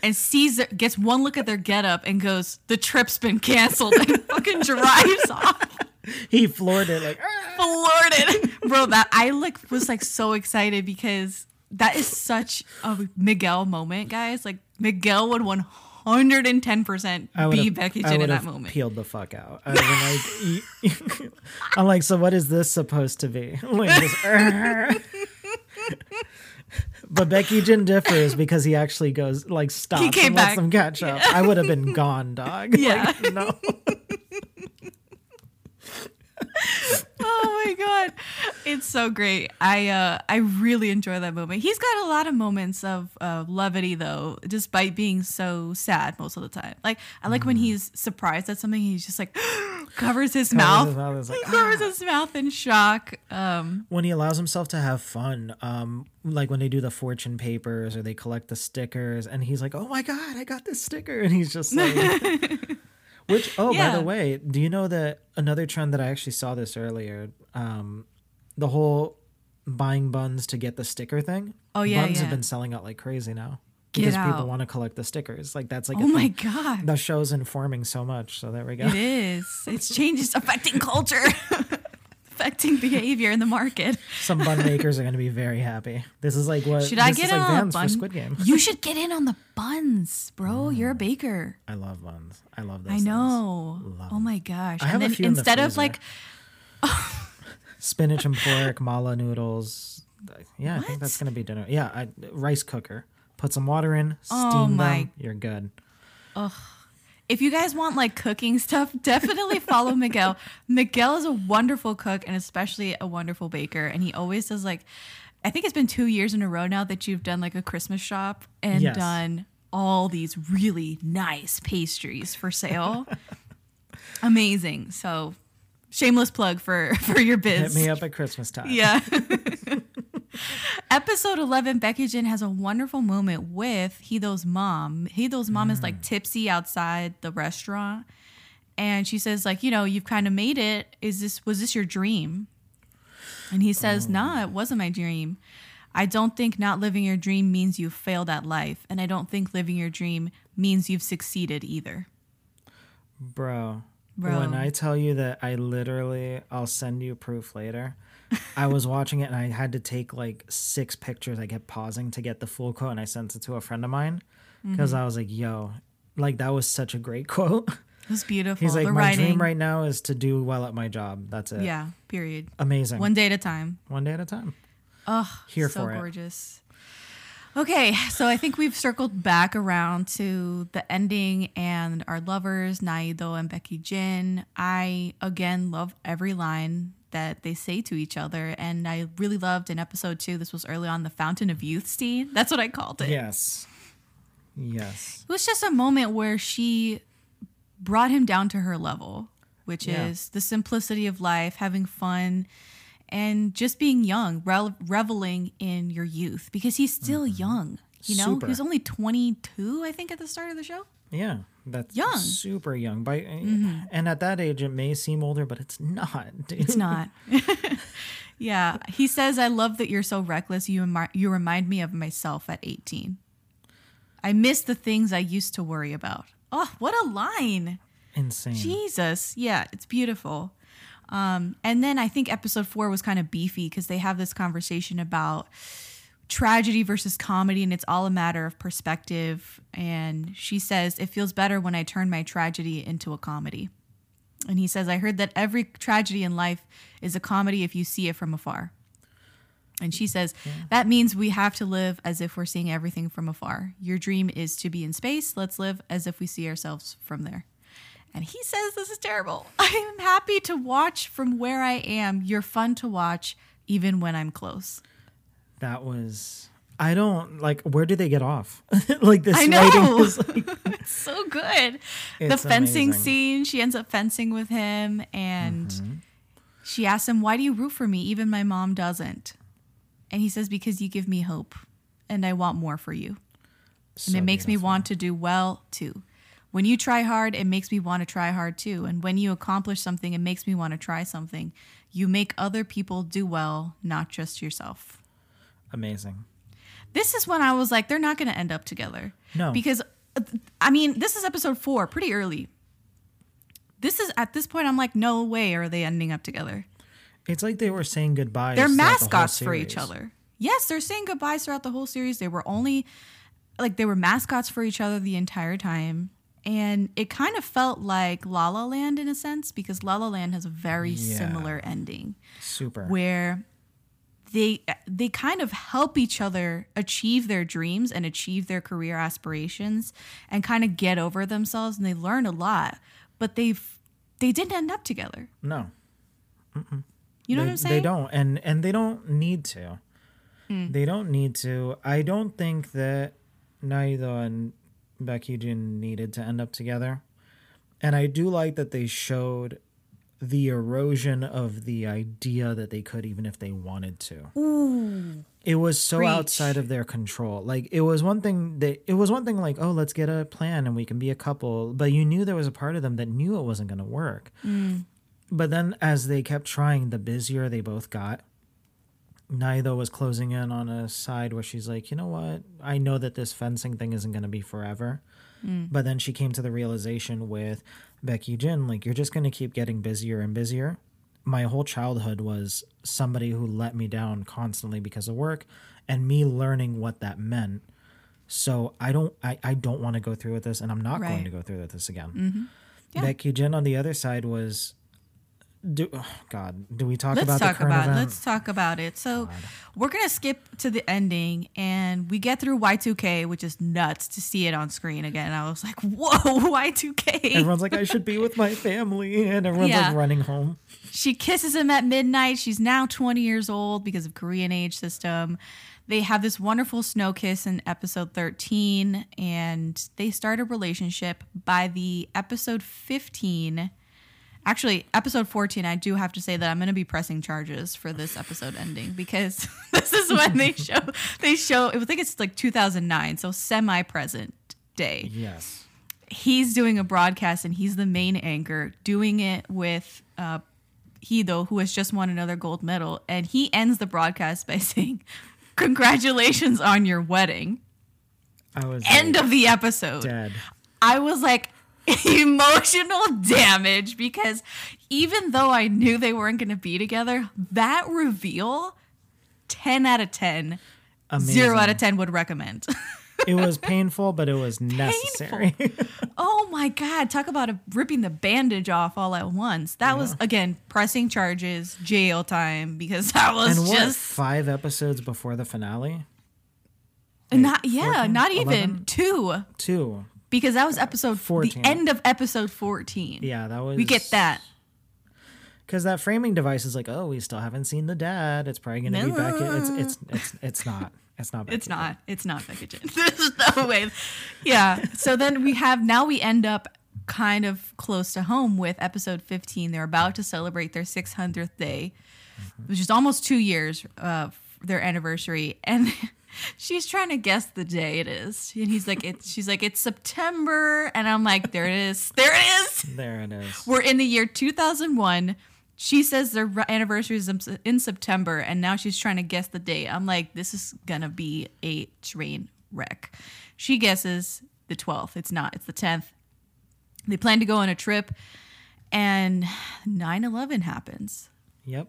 and sees it, gets one look at their getup and goes, "The trip's been canceled," and [laughs] fucking drives off. [laughs] he floored it like "Ah." Floored it, [laughs] bro. That I like was like so excited because that is such a Miguel moment, guys. Like Miguel would one hundred and ten percent be Baek Yi-jin in that moment. Peeled the fuck out. I was like, [laughs] I'm like, so what is this supposed to be? Like this, "Arr." but Baek Yi-jin differs because he actually goes like stops came and lets back. them catch up. I would have been gone, dog. Yeah. Like, no. Oh my god. It's so great. I uh i really enjoy that moment. He's got a lot of moments of uh, levity though despite being so sad most of the time. Like i like when he's surprised at something he's just like [gasps] covers his mouth his mouth, like, he covers his mouth in shock. Um when he allows himself to have fun um like when they do the fortune papers or they collect the stickers and he's like oh my god i got this sticker. [laughs] And he's just like [laughs] which oh by the way do you know that another trend that i actually saw this earlier um the whole buying buns to get the sticker thing? Oh, yeah, buns have been selling out like crazy now because people want to collect the stickers. Like that's like a oh my thing. god. the show's informing so much. So there we go. It is. It's [laughs] changes affecting culture [laughs] affecting [laughs] behavior in the market some bun makers are going to be very happy this is like what should i get is in like on a Vans bun for squid game you should get in on the buns bro mm. you're a baker I love buns. I love those. I know. Oh my gosh. I have and a then few in the instead of like [laughs] Spinach and pork, mala noodles. Yeah, I think that's gonna be dinner. Yeah, I, rice cooker. Put some water in, steam Oh my- them. You're good. If you guys want like cooking stuff, [laughs] definitely follow Miguel. Miguel is a wonderful cook and especially a wonderful baker. And he always does like I think it's been two years in a row now that you've done like a Christmas shop and Yes. done all these really nice pastries for sale. [laughs] Amazing. So shameless plug for [laughs] for your biz. Hit me up at Christmas time. Yeah. Episode 11, Baek Yi-jin has a wonderful moment with Hee-do's mom. Hee-do's mom is like mm. tipsy outside the restaurant. And she says, like, you know, you've kind of made it. Is this, was this your dream? And he says, oh. nah, it wasn't my dream. I don't think not living your dream means you've failed at life. And I don't think living your dream means you've succeeded either. Bro. Bro. When I tell you that I literally, I'll send you proof later. I was watching it and I had to take like six pictures. I kept pausing to get the full quote and I sent it to a friend of mine because Mm-hmm. I was like, yo, like that was such a great [laughs] quote. It was beautiful. He's like, the my writing. dream right now is to do well at my job. That's it. Yeah, period. Amazing. One day at a time. One day at a time. Oh, Here so for it. gorgeous. Okay, so I think we've circled back around to the ending and our lovers, Na Hee-do and Baek Yi-jin. I again love every line that they say to each other, and I really loved in episode two. This was early on the Fountain of Youth scene. That's what I called it. Yes. Yes. It was just a moment where she brought him down to her level, which Yeah. is the simplicity of life, having fun, and just being young, rel- reveling in your youth because he's still young. You know, Mm-hmm. Super. he was only 22, I think, at the start of the show. Yeah. That's Young. Mm-hmm. super young. By and at that age it may seem older, but it's not. [laughs] Dude. It's not. [laughs] yeah, he says, "I love that you're so reckless. You you remind me of myself at 18. I miss the things I used to worry about." Oh, what a line! insane. Jesus. Yeah, it's beautiful. Um, and then I think episode four was kind of beefy because they have this conversation about tragedy versus comedy, and it's all a matter of perspective. And she says, It feels better when I turn my tragedy into a comedy. And he says, I heard that every tragedy in life is a comedy if you see it from afar. And she says, That means we have to live as if we're seeing everything from afar. Your dream is to be in space. Let's live as if we see ourselves from there. And he says, This is terrible. [laughs] I am happy to watch from where I am. You're fun to watch, even when I'm close. That was. I don't like. Where do they get off? [laughs] like this I writing know. [laughs] is [laughs] like, so good. the fencing amazing. scene, she ends up fencing with him and Mm-hmm. she asks him, Why do you root for me? Even my mom doesn't. And he says, Because you give me hope and I want more for you. And it makes me want to do well too. When you try hard, it makes me want to try hard too. And when you accomplish something, it makes me want to try something. You make other people do well, not just yourself. Amazing. This is when I was like, they're not going to end up together. No. Because, uh, I mean, this is episode four, pretty early. This is, at this point, I'm like, no way are they ending up together. It's like they were saying goodbye. They're mascots for each other. Yes, they're saying goodbyes throughout the whole series. They were only, like, they were mascots for each other the entire time. And it kind of felt like La La Land in a sense, because La La Land has a very Yeah. similar ending Super. where they they kind of help each other achieve their dreams and achieve their career aspirations and kind of get over themselves and they learn a lot but they've they didn't end up together no. you know they, what i'm saying They don't, and and they don't need to. Hmm. They don't need to. I don't think that Na Hee-do and Baek Yi-jin needed to end up together, and I do like that they showed the erosion of the idea that they could, even if they wanted to. Ooh. It was so Preach. outside of their control. Like it was one thing that it was one thing like, oh, let's get a plan and we can be a couple. But you knew there was a part of them that knew it wasn't going to work. Mm. But then as they kept trying, the busier they both got. Na Hee-do was closing in on a side where she's like, you know what? I know that this fencing thing isn't going to be forever. Mm. But then she came to the realization with Baek Yi-jin, like, you're just going to keep getting busier and busier. My whole childhood was somebody who let me down constantly because of work and me learning what that meant. So I don't I, I don't want to go through with this and I'm not going to go through with this again. Mm-hmm. Yeah. Baek Yi-jin on the other side was do oh, [sighs] God, do we talk let's about talk the current about it event? let's talk about it so we're gonna skip to the ending and we get through y2k which is nuts to see it on screen again i was like [laughs] whoa y2k Everyone's like, I should be with my family, and everyone's Yeah. like running home. She kisses him at midnight. She's now 20 years old because of Korean age system. They have this wonderful snow kiss in episode 13 and they start a relationship by the episode 15. Actually, episode 14, I do have to say that I'm going to be pressing charges for this episode ending because [laughs] this is when they [laughs] show they show I think it's like 2009, so semi-present day Yes. he's doing a broadcast and he's the main anchor doing it with uh Hee-do who has just won another gold medal and he ends the broadcast by [laughs] saying congratulations on your wedding I was end like, of the episode dead. I was like [laughs] emotional damage because even though I knew they weren't going to be together that reveal 10 out of 10 Amazing. 0 out of 10 would recommend It was painful, but it was [laughs] necessary. [laughs] Oh my God. Talk about a, ripping the bandage off all at once. That was, again, pressing charges, jail time, because that was and what? just Five episodes before the finale? not, yeah, 14, not even 11? two, Two. Because that was episode 14. the end of episode 14. Yeah, that was. We get that. because that framing device is like, oh, we still haven't seen the dad. It's probably going to be back. It's it's it's it's not. It's not. [laughs] It's Baek Yi-jin. not. It's not Baek Yi-jin. There's no way. Yeah. So then we have now we end up kind of close to home with episode 15. They're about to celebrate their 600th day, mm-hmm. which is almost two years of their anniversary, and. [laughs] She's trying to guess the day it is, and he's like, "It's." She's like, "It's September," and I'm like, "There it is, there it is." There it is. We're in the year 2001. She says their anniversary is in- September, and now she's trying to guess the date. I'm like, this is gonna be a train wreck. She guesses the 12th. It's not. It's the 10th. They plan to go on a trip, and 9/11 happens. Yep.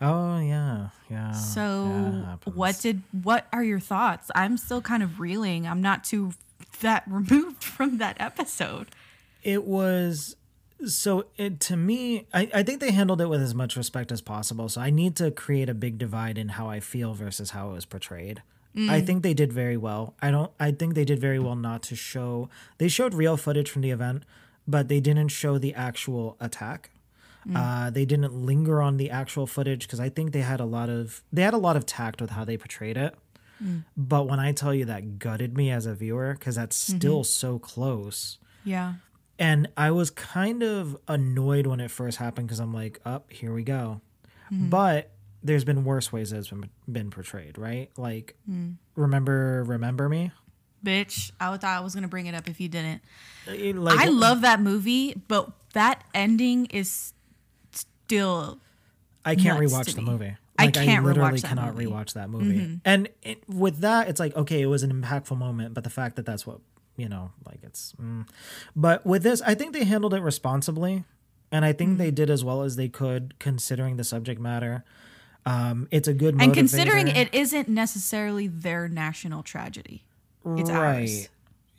Oh yeah, yeah. So, yeah, what did? What are your thoughts? I'm still kind of reeling. I'm not too that [laughs] removed from that episode. it was So it, to me, I, I think they handled it with as much respect as possible. So I need to create a big divide in how I feel versus how it was portrayed. I mm. think they did very well. I don't. I think they did very well not to show. They showed real footage from the event, but they didn't show the actual attack. Mm. Uh, they didn't linger on the actual footage because I think they had a lot of they had a lot of tact with how they portrayed it. Mm. But when I tell you that gutted me as a viewer because that's mm-hmm. still so close. Yeah. And I was kind of annoyed when it first happened because I'm like, up, here we go. Mm-hmm. But there's been worse ways that it's been, been portrayed, right? Like, mm. remember, remember me? Bitch, I thought I was gonna bring it up if you didn't. Eh, Like, I love that movie, but that ending is still I can't rewatch the movie. I can't literally rewatch that cannot movie. Mm-hmm. rewatch that movie. And it, with that, it's like, okay, it was an impactful moment, but the fact that that's what you know, like it's. Mm. But with this, I think they handled it responsibly, and I think Mm-hmm. they did as well as they could, considering the subject matter. Um, it's a good movie. and considering it isn't necessarily their national tragedy. It's ours.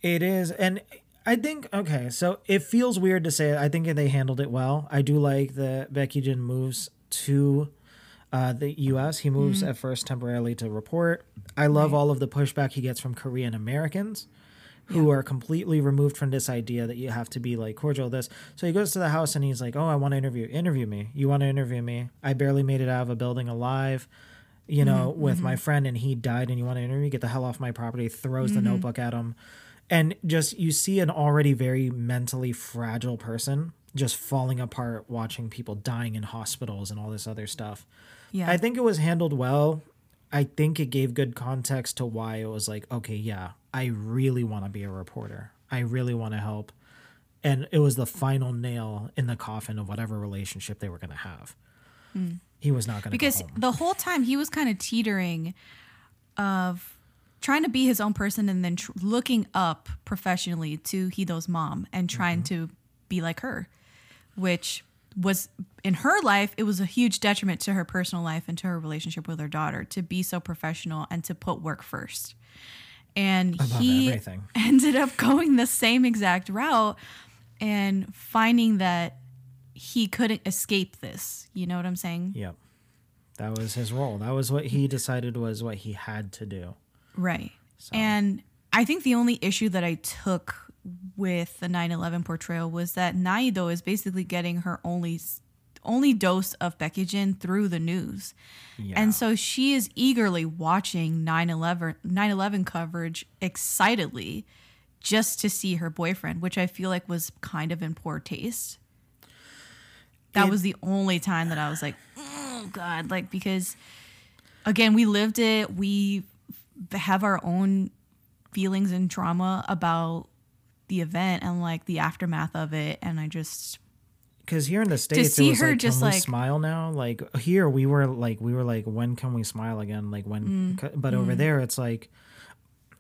It is, and I think okay. So it feels weird to say. It. I think they handled it well. I do like that Baek Yi-jin moves to uh, the U.S. He moves Mm-hmm. at first temporarily to report. I love all of the pushback he gets from Korean Americans. Who are completely removed from this idea that you have to be like cordial. This so he goes to the house and he's like, "Oh, I want to interview. Interview me. You want to interview me? I barely made it out of a building alive you know, Mm-hmm, with my friend and he died and you want to interview, me? get the hell off my property, throws Mm-hmm. the notebook at him. And just you see an already very mentally fragile person just falling apart watching people dying in hospitals and all this other stuff. Yeah. I think it was handled well. I think it gave good context to why it was like, okay, yeah, I really want to be a reporter. I really want to help. And it was the final nail in the coffin of whatever relationship they were going to have. Mm. He was not going to because the whole time he was kind of teetering of trying to be his own person and then tr- looking up professionally to Hee-do's mom and trying mm-hmm. to be like her, which was in her life, it was a huge detriment to her personal life and to her relationship with her daughter to be so professional and to put work first. And he everything. [laughs] ended up going the same exact route and finding that he couldn't escape this. You know what I'm saying? Yep. That was his role. That was what he decided was what he had to do. Right. And I think the only issue that I took with the 9/11 portrayal was that Na Hee-do is basically getting her only only dose of Baek Yi-jin through the news. Yeah. And so she is eagerly watching 9/11 9/11 coverage excitedly just to see her boyfriend, which I feel like was kind of in poor taste. That It- was the only time that I was like, "Oh god," like because again, we lived it. We have our own feelings and trauma about the event and like the aftermath of it and I just because here in the states, to see it was her like, just can we like- smile now? Like here, we were like, we were like, when can we smile again? Like when? Mm. c- But over mm. there, it's like,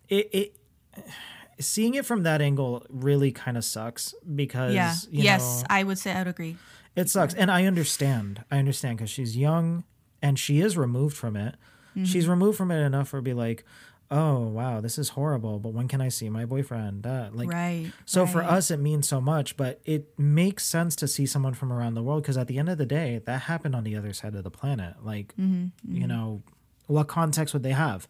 it. it Seeing it from that angle really kind of sucks because yeah. Yes, know, I would say I'd agree. It sucks. And I understand. I understand because she's young and she is removed from it. Mm-hmm. She's removed from it enough for be like, oh, wow, this is horrible. But when can I see my boyfriend? Uh, like, right. so for us, it means so much, but it makes sense to see someone from around the world because at the end of the day, that happened on the other side of the planet. Like, Mm-hmm, you know, what context would they have?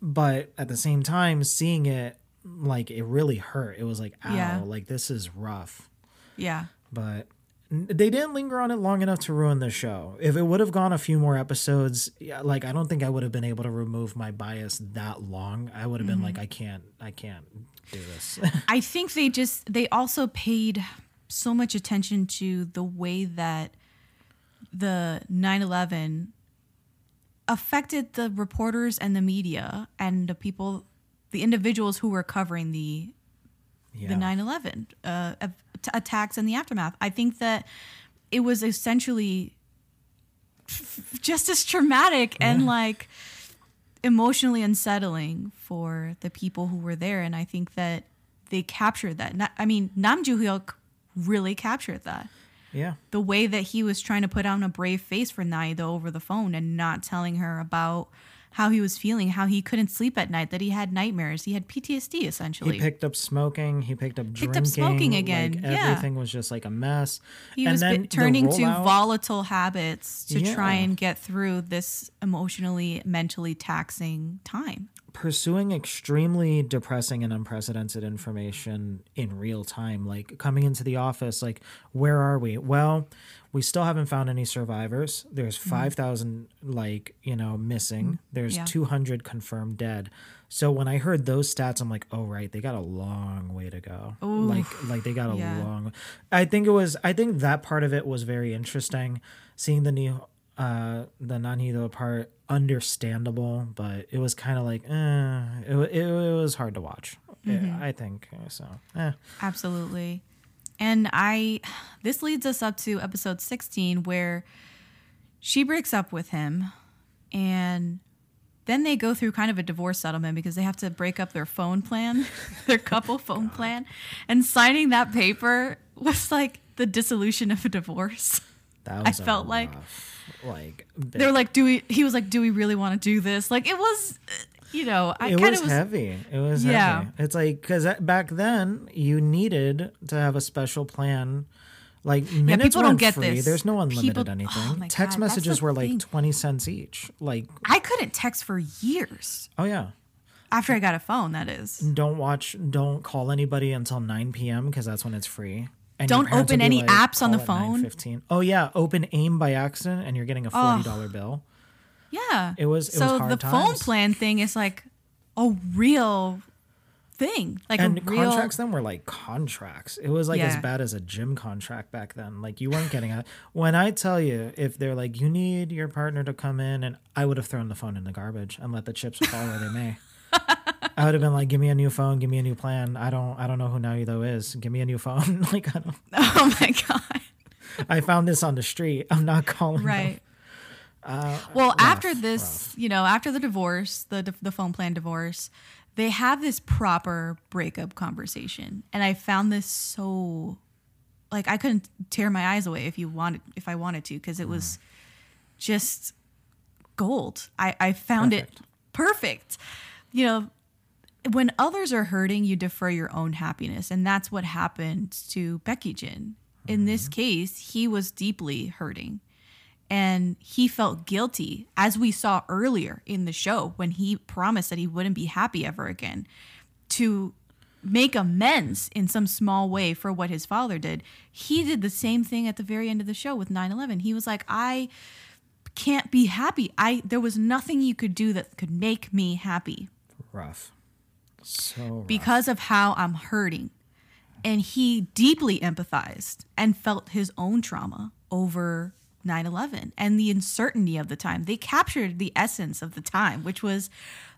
But at the same time, seeing it, like, it really hurt. It was like, ow, Yeah. like, this is rough Yeah. but they didn't linger on it long enough to ruin the show. If it would have gone a few more episodes, yeah, like I don't think I would have been able to remove my bias that long. I would have been like, I can't, I can't do this. [laughs] I think they just they also paid so much attention to the way that the 9/11 affected the reporters and the media and the people the individuals who were covering the yeah. the 9/11 uh, t- attacks and the aftermath. I think that it was essentially f- just as traumatic and like emotionally unsettling for the people who were there, and I think that they captured that. I mean, Nam Joo Hyuk really captured that. yeah, The way that he was trying to put on a brave face for Na Hee-do over the phone and not telling her about how he was feeling, how he couldn't sleep at night, that he had nightmares, he had PTSD essentially. He picked up smoking. He picked up drinking, Picked up smoking again, Like, yeah. everything was just like a mess. he and was then bi- the turning to volatile habits to try and get through this emotionally, mentally taxing time. pursuing extremely depressing and unprecedented information in real time like coming into the office like where are we well we still haven't found any survivors there's 5000 like you know missing there's Yeah. 200 confirmed dead so when i heard those stats i'm like oh right they got a long way to go like like they got a Yeah. long i think it was i think that part of it was very interesting seeing the new uh the Nanido part understandable but it was kind of like eh, it, it, it was hard to watch Yeah, i think so eh. Absolutely. And I this leads us up to episode 16 where she breaks up with him and then they go through kind of a divorce settlement because they have to break up their phone plan, [laughs] their couple [laughs] oh, phone plan. And signing that paper was like the dissolution of a divorce. that was a felt like- rough, like They're like, do we he was like, do we really want to do this? Like it was you know, I it was, was heavy it was Yeah. heavy it's like because back then you needed to have a special plan like minutes people don't get free. this. There's no unlimited People- oh anything. oh Text God, messages were like thing. twenty cents each. Like, I couldn't text for years oh yeah, after I got a phone, that is. don't watch don't call anybody until 9 p.m because that's when it's free and Don't open any apps on the phone." 9:15." oh yeah open aim by accident and you're getting a $40 bill Yeah. It was- it so was hard the phone plan thing is like a real thing. Like and real contracts then were like contracts it was like as bad as a gym contract back then like you weren't getting a when i tell you if they're like you need your partner to come in and i would have thrown the phone in the garbage and let the chips fall where they may [laughs] I would have been like, "Give me a new phone, give me a new plan. I don't, I don't know who Naruto is. Give me a new phone." [laughs] like, I don't, [laughs] Oh my god. I found this on the street. I'm not calling. them. Uh, well, after this, you know, after the divorce, the the phone plan divorce, they have this proper breakup conversation, and I found this so, like, I couldn't tear my eyes away if you wanted, if I wanted to, because it was just gold. I I found it perfect. You know, when others are hurting, you defer your own happiness, and that's what happened to Baek Yi-jin. In this case, he was deeply hurting and he felt guilty as we saw earlier in the show when he promised that he wouldn't be happy ever again to make amends in some small way for what his father did. He did the same thing at the very end of the show with 9-11 he was like i can't be happy. I there was nothing you could do that could make me happy. Rough. So rough. because of how i'm hurting. And he deeply empathized and felt his own trauma over 9/11 and the uncertainty of the time. They captured the essence of the time, which was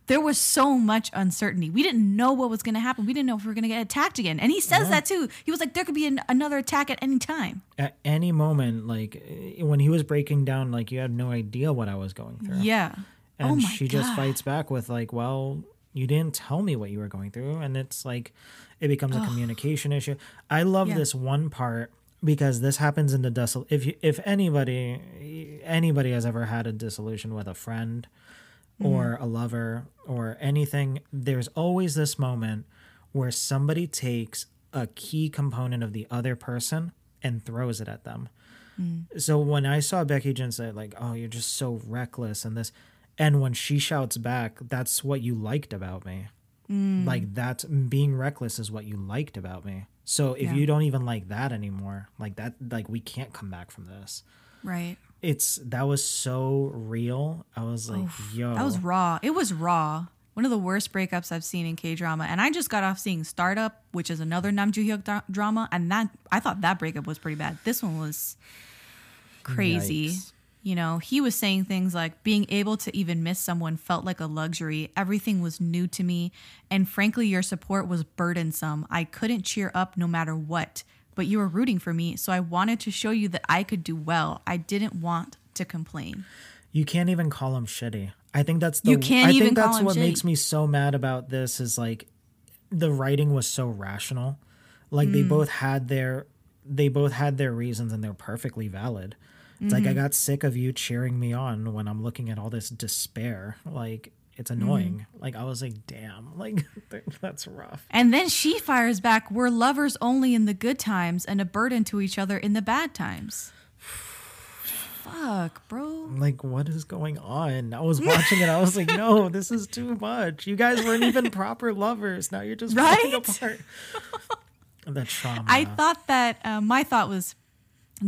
there was so much uncertainty. We didn't know what was going to happen. We didn't know if we were going to get attacked again. And he says that too. He was like there could be an, another attack at any time. at any moment, like eh, when he was breaking down, like you had no idea what I was going through. Yeah. and oh she God. just fights back with like well you didn't tell me what you were going through and it's like it becomes a communication issue i love Yeah. this one part because this happens in the dissol if you if anybody anybody has ever had a dissolution with a friend Mm-hmm. or a lover or anything there's always this moment where somebody takes a key component of the other person and throws it at them so when I saw Baek Yi-jin say like, "Oh, you're just so reckless," and this, and when she shouts back, "That's what you liked about me," like that's being reckless is what you liked about me. So if Yeah. you don't even like that anymore, like that, like we can't come back from this. Right. It's that was so real. I was like, "Yo, That was raw. It was raw. One of the worst breakups I've seen in K drama, and I just got off seeing Startup, which is another Nam Joo Hyuk dra- drama, and that I thought that breakup was pretty bad. This one was crazy. Yikes. You know, he was saying things like being able to even miss someone felt like a luxury. Everything was new to me, and frankly, your support was burdensome. I couldn't cheer up no matter what, but you were rooting for me, so I wanted to show you that I could do well. I didn't want to complain. You can't even call him shitty. I think that's the You can't I even think that's what shitty. makes me so mad about this is like the writing was so rational. Like Mm. they both had their they both had their reasons and they're perfectly valid. It's like I got sick of you cheering me on when I'm looking at all this despair. Like it's annoying. Like I was like, damn, [laughs] like that's rough. And then she fires back, We're lovers only in the good times and a burden to each other in the bad times. Fuck, bro. Like what is going on? I was watching it. I was like, no, [laughs] this is too much. You guys weren't even proper lovers. Now you're just falling apart. [laughs] the trauma. I thought that uh, my thought was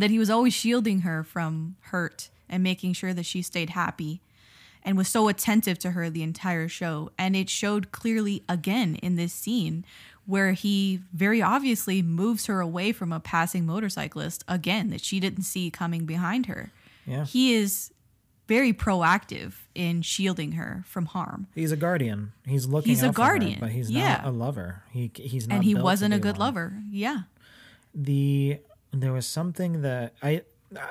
that he was always shielding her from hurt and making sure that she stayed happy and was so attentive to her the entire show. And it showed clearly again in this scene where he very obviously moves her away from a passing motorcyclist again that she didn't see coming behind her. Yeah. He is very proactive in shielding her from harm. He's a guardian. He's looking. He's a for her, guardian. but he's Yeah. not a lover. He he's not. And he wasn't a good one. lover. Yeah. the there was something that I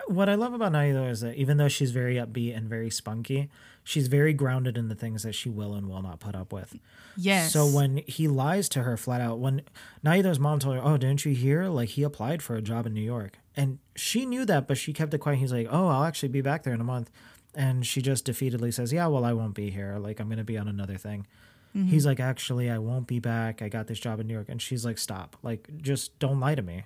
what I love about Na Hee-do is that even though she's very upbeat and very spunky, she's very grounded in the things that she will and will not put up with. Yes. So when he lies to her flat out, when Na Hee-do's mom told her, "Oh, didn't you hear? Like he applied for a job in New York," and she knew that, but she kept it quiet. He's like, "Oh, I'll actually be back there in a month," and she just defeatedly says, "Yeah, well, I won't be here. Like I'm gonna be on another thing." Mm-hmm. He's like, "Actually, I won't be back. I got this job in New York," and she's like, "Stop! Like just don't lie to me."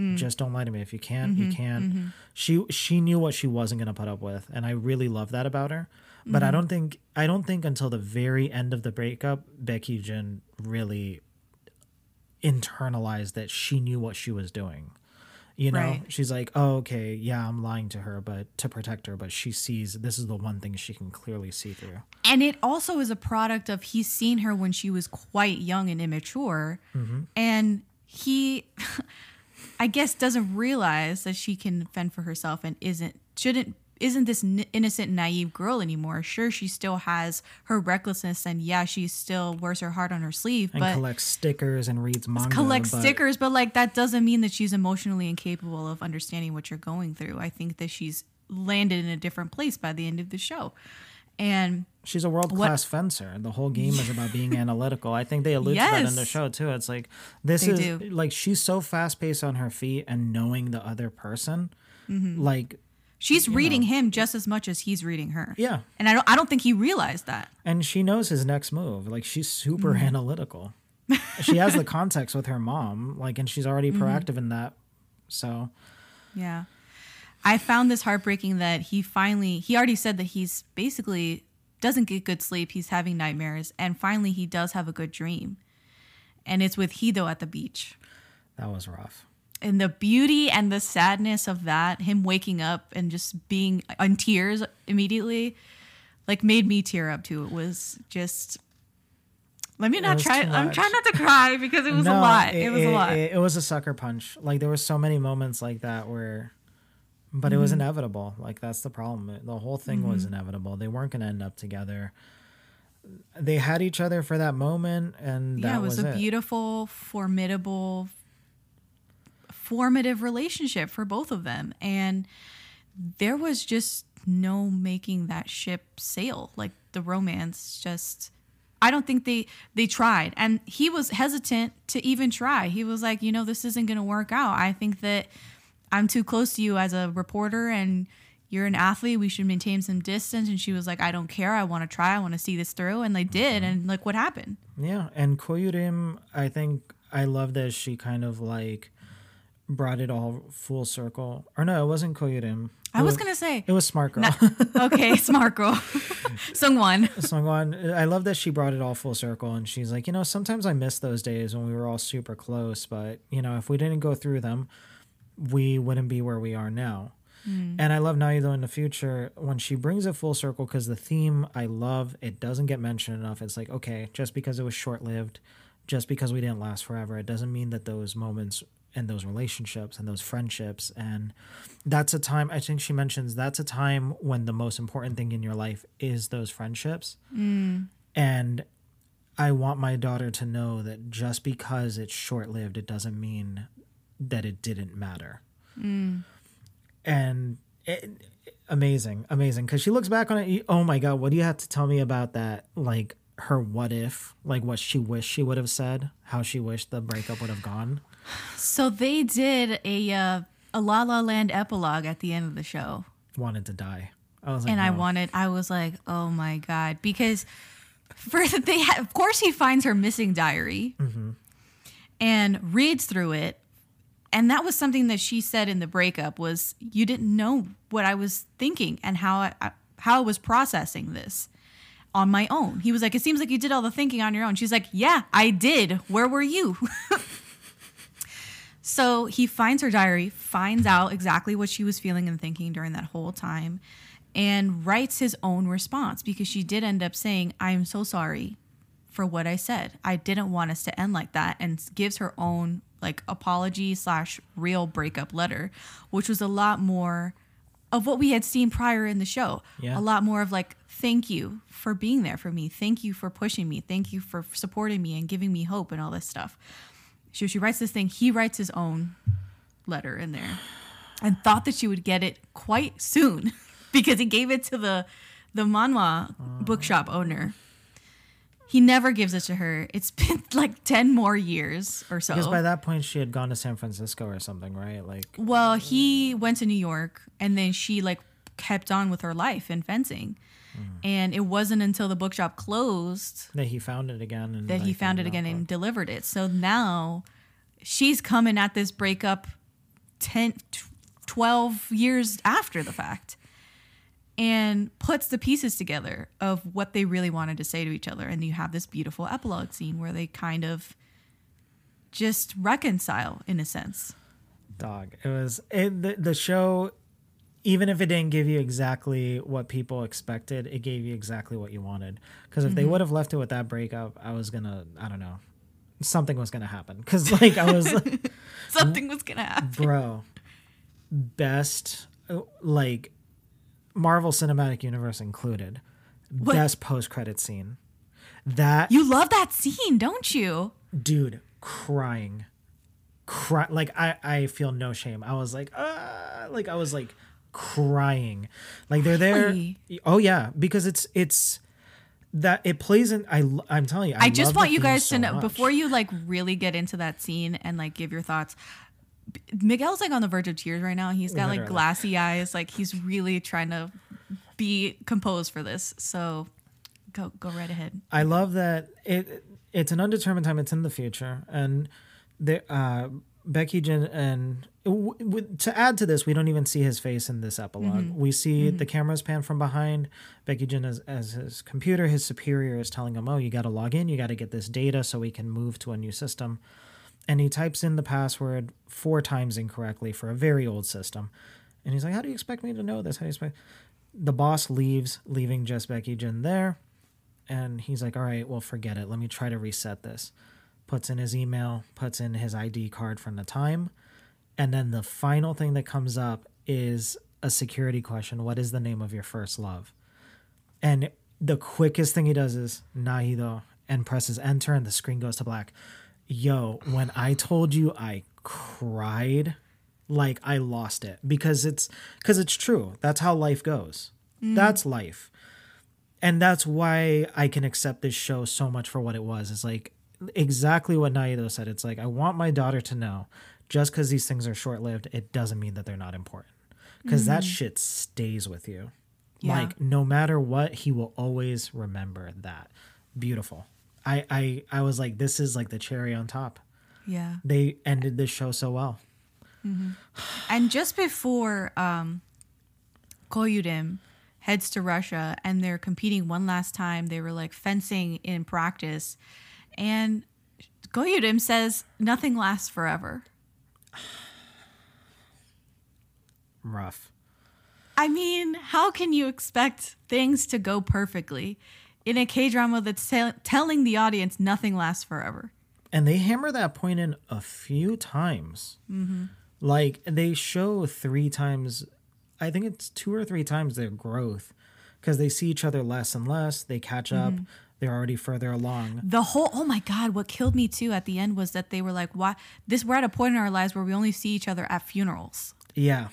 Mm. just don't lie to me. If you can't you mm-hmm, can't. Mm-hmm. she she knew what she wasn't going to put up with and i really love that about her. But i mm-hmm. don't think i don't think until the very end of the breakup Baek Yi-jin really internalized that she knew what she was doing. You know? Right. she's like oh okay yeah i'm lying to her but to protect her but she sees this is the one thing she can clearly see through. And it also is a product of he's seen her when she was quite young and immature. And he, [laughs] I guess, doesn't realize that she can fend for herself and isn't, shouldn't, isn't this n- innocent, naive girl anymore. Sure, she still has her recklessness and yeah, she still wears her heart on her sleeve, and but collects stickers and reads manga collects but- stickers, but like that doesn't mean that she's emotionally incapable of understanding what you're going through. I think that she's landed in a different place by the end of the show. And She's a world class fencer. The whole game is about being [laughs] analytical. I think they allude to that in the show too. It's like this They is do. like she's so fast paced on her feet and knowing the other person. Mm-hmm. Like she's reading him just as much as he's reading her. yeah, And I don't I don't think he realized that. and she knows his next move. Like she's super Mm-hmm. analytical. [laughs] she has the context with her mom. Like, and she's already Mm-hmm. proactive in that. So Yeah. I found this heartbreaking that he finally he already said that he's basically doesn't get good sleep, he's having nightmares, and finally he does have a good dream. And it's with Hee-do at the beach. that was rough. And the beauty and the sadness of that, him waking up and just being in tears immediately, like made me tear up too. It was just let me not try I'm trying not to cry because it was a lot. It, was a lot. It, it was a sucker punch. Like there were so many moments like that where, but it was Mm-hmm. inevitable. Like that's the problem. The whole thing was inevitable. They weren't going to end up together. They had each other for that moment, and that yeah, it was, was, a it. beautiful, formidable, formative relationship for both of them. And there was just no making that ship sail. Like the romance just I don't think they they tried. And he was hesitant to even try. He was like, "You know, this isn't going to work out. I think that I'm too close to you as a reporter and you're an athlete. We should maintain some distance." And she was like, "I don't care. I want to try. I want to see this through." And they did. Mm-hmm. And like what happened? Yeah, and Ko Yu-rim, I think I love that she kind of like brought it all full circle. Or no, it wasn't Ko Yu-rim. I was going to say It was Smart Girl. [laughs] okay, smart girl. [laughs] Seung-wan. Seung-wan, I love that she brought it all full circle and she's like, you know, sometimes I miss those days when we were all super close, but you know, if we didn't go through them, we wouldn't be where we are now. Mm. And I love Na Hee-do in the future when she brings it full circle because the theme I love, it doesn't get mentioned enough. It's like, okay, just because it was short lived, just because we didn't last forever, it doesn't mean that those moments and those relationships and those friendships and that's a time I think she mentions that's a time when the most important thing in your life is those friendships. Mm. And I want my daughter to know that just because it's short lived, it doesn't mean that it didn't matter. And it, amazing, amazing. Because she looks back on it. Oh my God, what do you have to tell me about that? Like her what if, like what she wished she would have said, how she wished the breakup would have gone. So they did a uh, a La La Land epilogue at the end of the show. Wanted to die. I was like, and I wanted, I was like, oh my God. Because first, they ha- of course, he finds her missing diary and reads through it. And that was something that she said in the breakup was you didn't know what I was thinking and how I, how I was processing this on my own. He was like, it seems like you did all the thinking on your own. She's like, yeah, I did. Where were you? [laughs] So he finds her diary, finds out exactly what she was feeling and thinking during that whole time, and writes his own response because she did end up saying, I'm so sorry for what I said. I didn't want us to end like that, and gives her own like apology slash real breakup letter, which was a lot more of what we had seen prior in the show. Yeah. A lot more of like, thank you for being there for me. Thank you for pushing me. Thank you for supporting me and giving me hope and all this stuff. So she writes this thing. He writes his own letter in there, and thought that she would get it quite soon [laughs] because he gave it to the the manhwa bookshop owner. He never gives it to her. It's [laughs] been like ten more years or so. Because by that point she had gone to San Francisco or something, right? Like Well, he went to New York and then she like kept on with her life in fencing. Mm. And it wasn't until the bookshop closed that he found it again and that he found it again and delivered it. So now she's coming at this breakup 10 12 years after the fact and puts the pieces together of what they really wanted to say to each other and you have this beautiful epilogue scene where they kind of just reconcile in a sense. dog. It was it, the, the show. Even if it didn't give you exactly what people expected, it gave you exactly what you wanted. Because if they Mm-hmm. would have left it with that breakup, I was gonna, I don't know, something was gonna happen. Because like I was, [laughs] like, Something was going to happen. bro, best like Marvel Cinematic Universe included, What? best post credit scene. That You love that scene, don't you? dude crying cry like i i feel no shame i was like uh like i was like crying like they're there oh yeah because it's it's that it plays in I I'm telling you i, I just want you guys so to know much. before you like really get into that scene and like give your thoughts. Miguel's like on the verge of tears right now. He's got like glassy eyes. Like he's really trying to be composed for this. So go go right ahead. I love that it it's an undetermined time. It's in the future, and there uh, Baek Yi-jin and w- w- to add to this, we don't even see his face in this epilogue. We see the cameras pan from behind. Baek Yi-jin as as his computer, his superior is telling him, "Oh, you got to log in. You got to get this data so we can move to a new system." And he types in the password four times incorrectly for a very old system. And he's like, "How do you expect me to know this? How do you expect?" The boss leaves, leaving just Baek Yi-jin there and he's like, "All right, well, forget it. Let me try to reset this." Puts in his email, puts in his ID card from the time, and then the final thing that comes up is a security question: "What is the name of your first love?" And the quickest thing he does is Na Hee-do and presses enter, and the screen goes to black. Yo, when I told you I cried, like I lost it because it's because it's true. That's how life goes. Mm. That's life and that's why I can accept this show so much for what it was. It's like exactly what Na Hee-do said. It's like I want my daughter to know, just because these things are short lived, it doesn't mean that they're not important. Because that mm. shit stays with you. Yeah. Like no matter what, he will always remember that. Beautiful. I I I was like, this is like the cherry on top. Yeah. They ended this show so well. And just before um, Ko Yu-rim heads to Russia and they're competing one last time, they were like fencing in practice. And Ko Yu-rim says, nothing lasts forever. [sighs] Rough. I mean, how can you expect things to go perfectly in a K drama that's tell- telling the audience nothing lasts forever? and they hammer that point in a few times. Mm-hmm. Like they show three times, I think it's two or three times their growth because they see each other less and less. They catch up. Mm-hmm. They're already further along. The whole oh my god, what killed me too at the end was that they were like, "Why this? We're at a point in our lives where we only see each other at funerals." Yeah,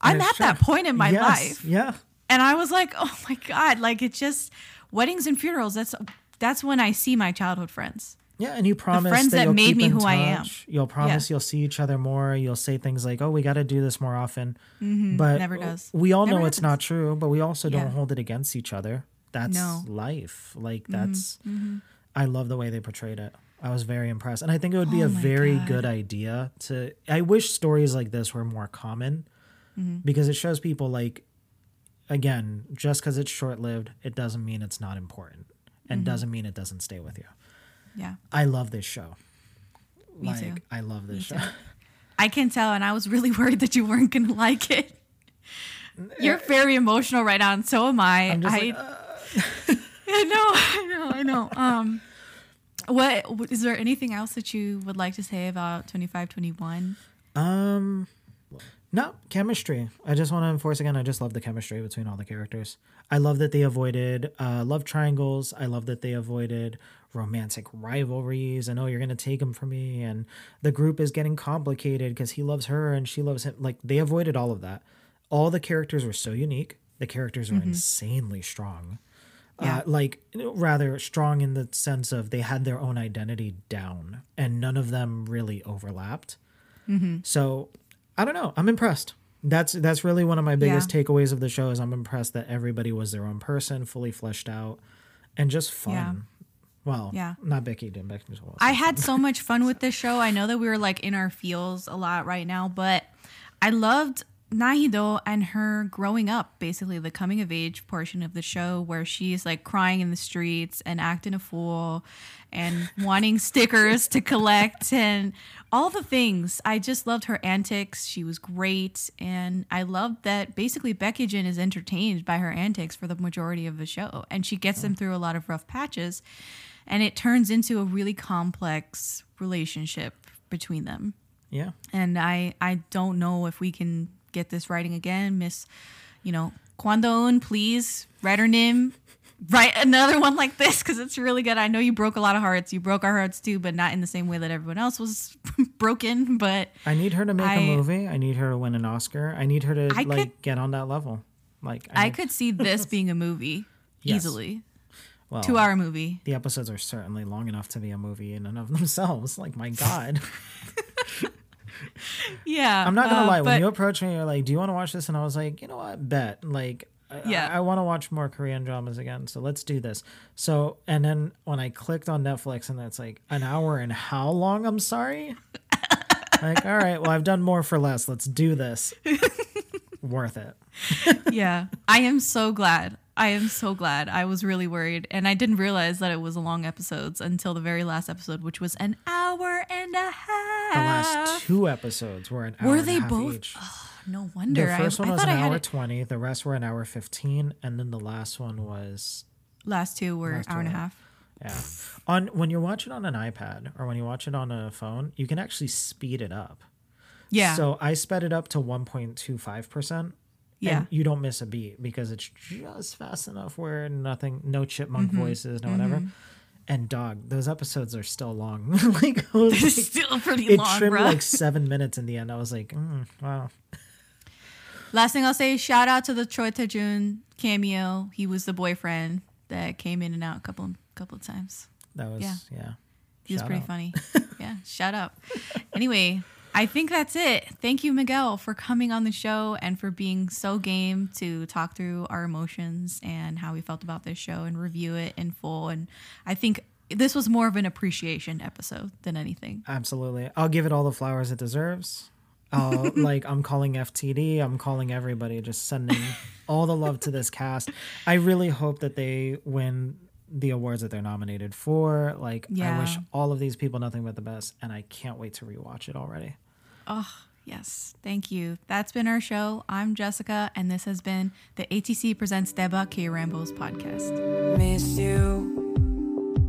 I'm at that point in my Yes, life, Yeah, and I was like, [laughs] "Oh my god!" Like it just weddings and funerals. That's that's when I see my childhood friends. Yeah, and you promise friends that, that you'll made me who I am. You'll promise you'll see each other more. You'll say things like, "Oh, we got to do this more often." But Never does. We all Never know it's not true, but we also don't Yeah. hold it against each other. That's No. life. Like Mm-hmm. that's. I love the way they portrayed it. I was very impressed, and I think it would be Oh a very God. good idea to. I wish stories like this were more common, Mm-hmm. because it shows people like, again, just because it's short lived, it doesn't mean it's not important, and Mm-hmm. doesn't mean it doesn't stay with you. Yeah. I love this show. Me like too. I love this Me show. too. I can tell, and I was really [laughs] worried that you weren't gonna like it. You're very emotional right now, and so am I. I'm just I, like, uh, [laughs] I know, I know, I know. Um, what is there anything else that you would like to say about twenty five twenty one? Um, no chemistry. I just want to enforce again. I just love the chemistry between all the characters. I love that they avoided uh, love triangles. I love that they avoided romantic rivalries. And oh, you're gonna take him from me, and the group is getting complicated because he loves her and she loves him. Like they avoided all of that. All the characters were so unique. The characters were insanely strong. Yeah. Uh, like rather strong in the sense of they had their own identity down, and none of them really overlapped. So I don't know. I'm impressed. That's that's really one of my biggest Yeah. takeaways of the show is I'm impressed that everybody was their own person, fully fleshed out, and just fun. Yeah. Well, Yeah. not Becky didn't. Becky was I had so much fun with [laughs] this show. I know that we were like in our feels a lot right now, but I loved Na Hee-do and her growing up, basically the coming of age portion of the show where she's like crying in the streets and acting a fool and [laughs] wanting stickers to collect and all the things. I just loved her antics. She was great. And I loved that basically Baek Yi-jin is entertained by her antics for the majority of the show. And she gets them through a lot of rough patches and it turns into a really complex relationship between them yeah. and i i don't know if we can get this writing again miss you know Kwon please write her name write another one like this because it's really good i know you broke a lot of hearts you broke our hearts too but not in the same way that everyone else was [laughs] broken but I need her to make I- a movie. I need her to win an Oscar. I need her to I like could- get on that level. Like i need- could [laughs] see this being a movie Yes. easily well, two hour movie The episodes are certainly long enough to be a movie in and of themselves. Like my God. [laughs] [laughs] yeah I'm not gonna uh, lie. but- When you approached me, you're like, "Do you want to watch this?" And I was like, "You know what? Bet." Like, I- Yeah. I, I want to watch more Korean dramas again. So let's do this. So, and then when I clicked on Netflix, and it's like an hour and how long? I'm sorry. [laughs] like, all right, well, I've done more for less. Let's do this. [laughs] Worth it. yeah i am so glad i am so glad i was really worried and i didn't realize that it was a long episodes until the very last episode which was an hour and a half The last two episodes were an hour Were and a they half both? each. no wonder the first I, one was an hour it, 20. The rest were an hour 15. And then the last one was last two were Last hour and a half Yeah. On when you're watching on an iPad or when you watch it on a phone, you can actually speed it up. yeah So I sped it up to 1.25%. Yeah. And you don't miss a beat because it's just fast enough where nothing, no chipmunk Mm-hmm. voices, no whatever. And dog, those episodes are still long. [laughs] like, was it's like- still pretty it long trimmed like [laughs] seven minutes in the end. I was like, mm, wow. last thing i'll say shout out to the Choi Tae-joon cameo he was the boyfriend that came in and out a couple couple of times That was, Yeah. yeah. He was pretty out. funny. [laughs] yeah, shout out Anyway, I think that's it. Thank you, Miguel, for coming on the show and for being so game to talk through our emotions and how we felt about this show and review it in full. And I think this was more of an appreciation episode than anything. Absolutely. I'll give it all the flowers it deserves. I'll, [laughs] like I'm calling FTD, I'm calling everybody, just sending all the love to this cast. I really hope that they win the awards that they're nominated for. Like I wish Yeah. all of these people nothing but the best, and I can't wait to rewatch it already. Oh, yes. Thank you. That's been our show. I'm Jessica, and this has been the ATC Presents Deba K Rambles podcast. miss you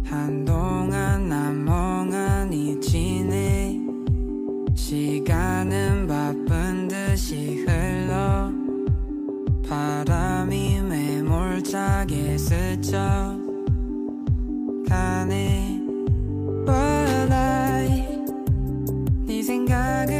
한동안 난 멍하니 지내 시간은 바쁜 듯이 흘러 바람이 매몰차게 스쳐 가네 But I 네 생각으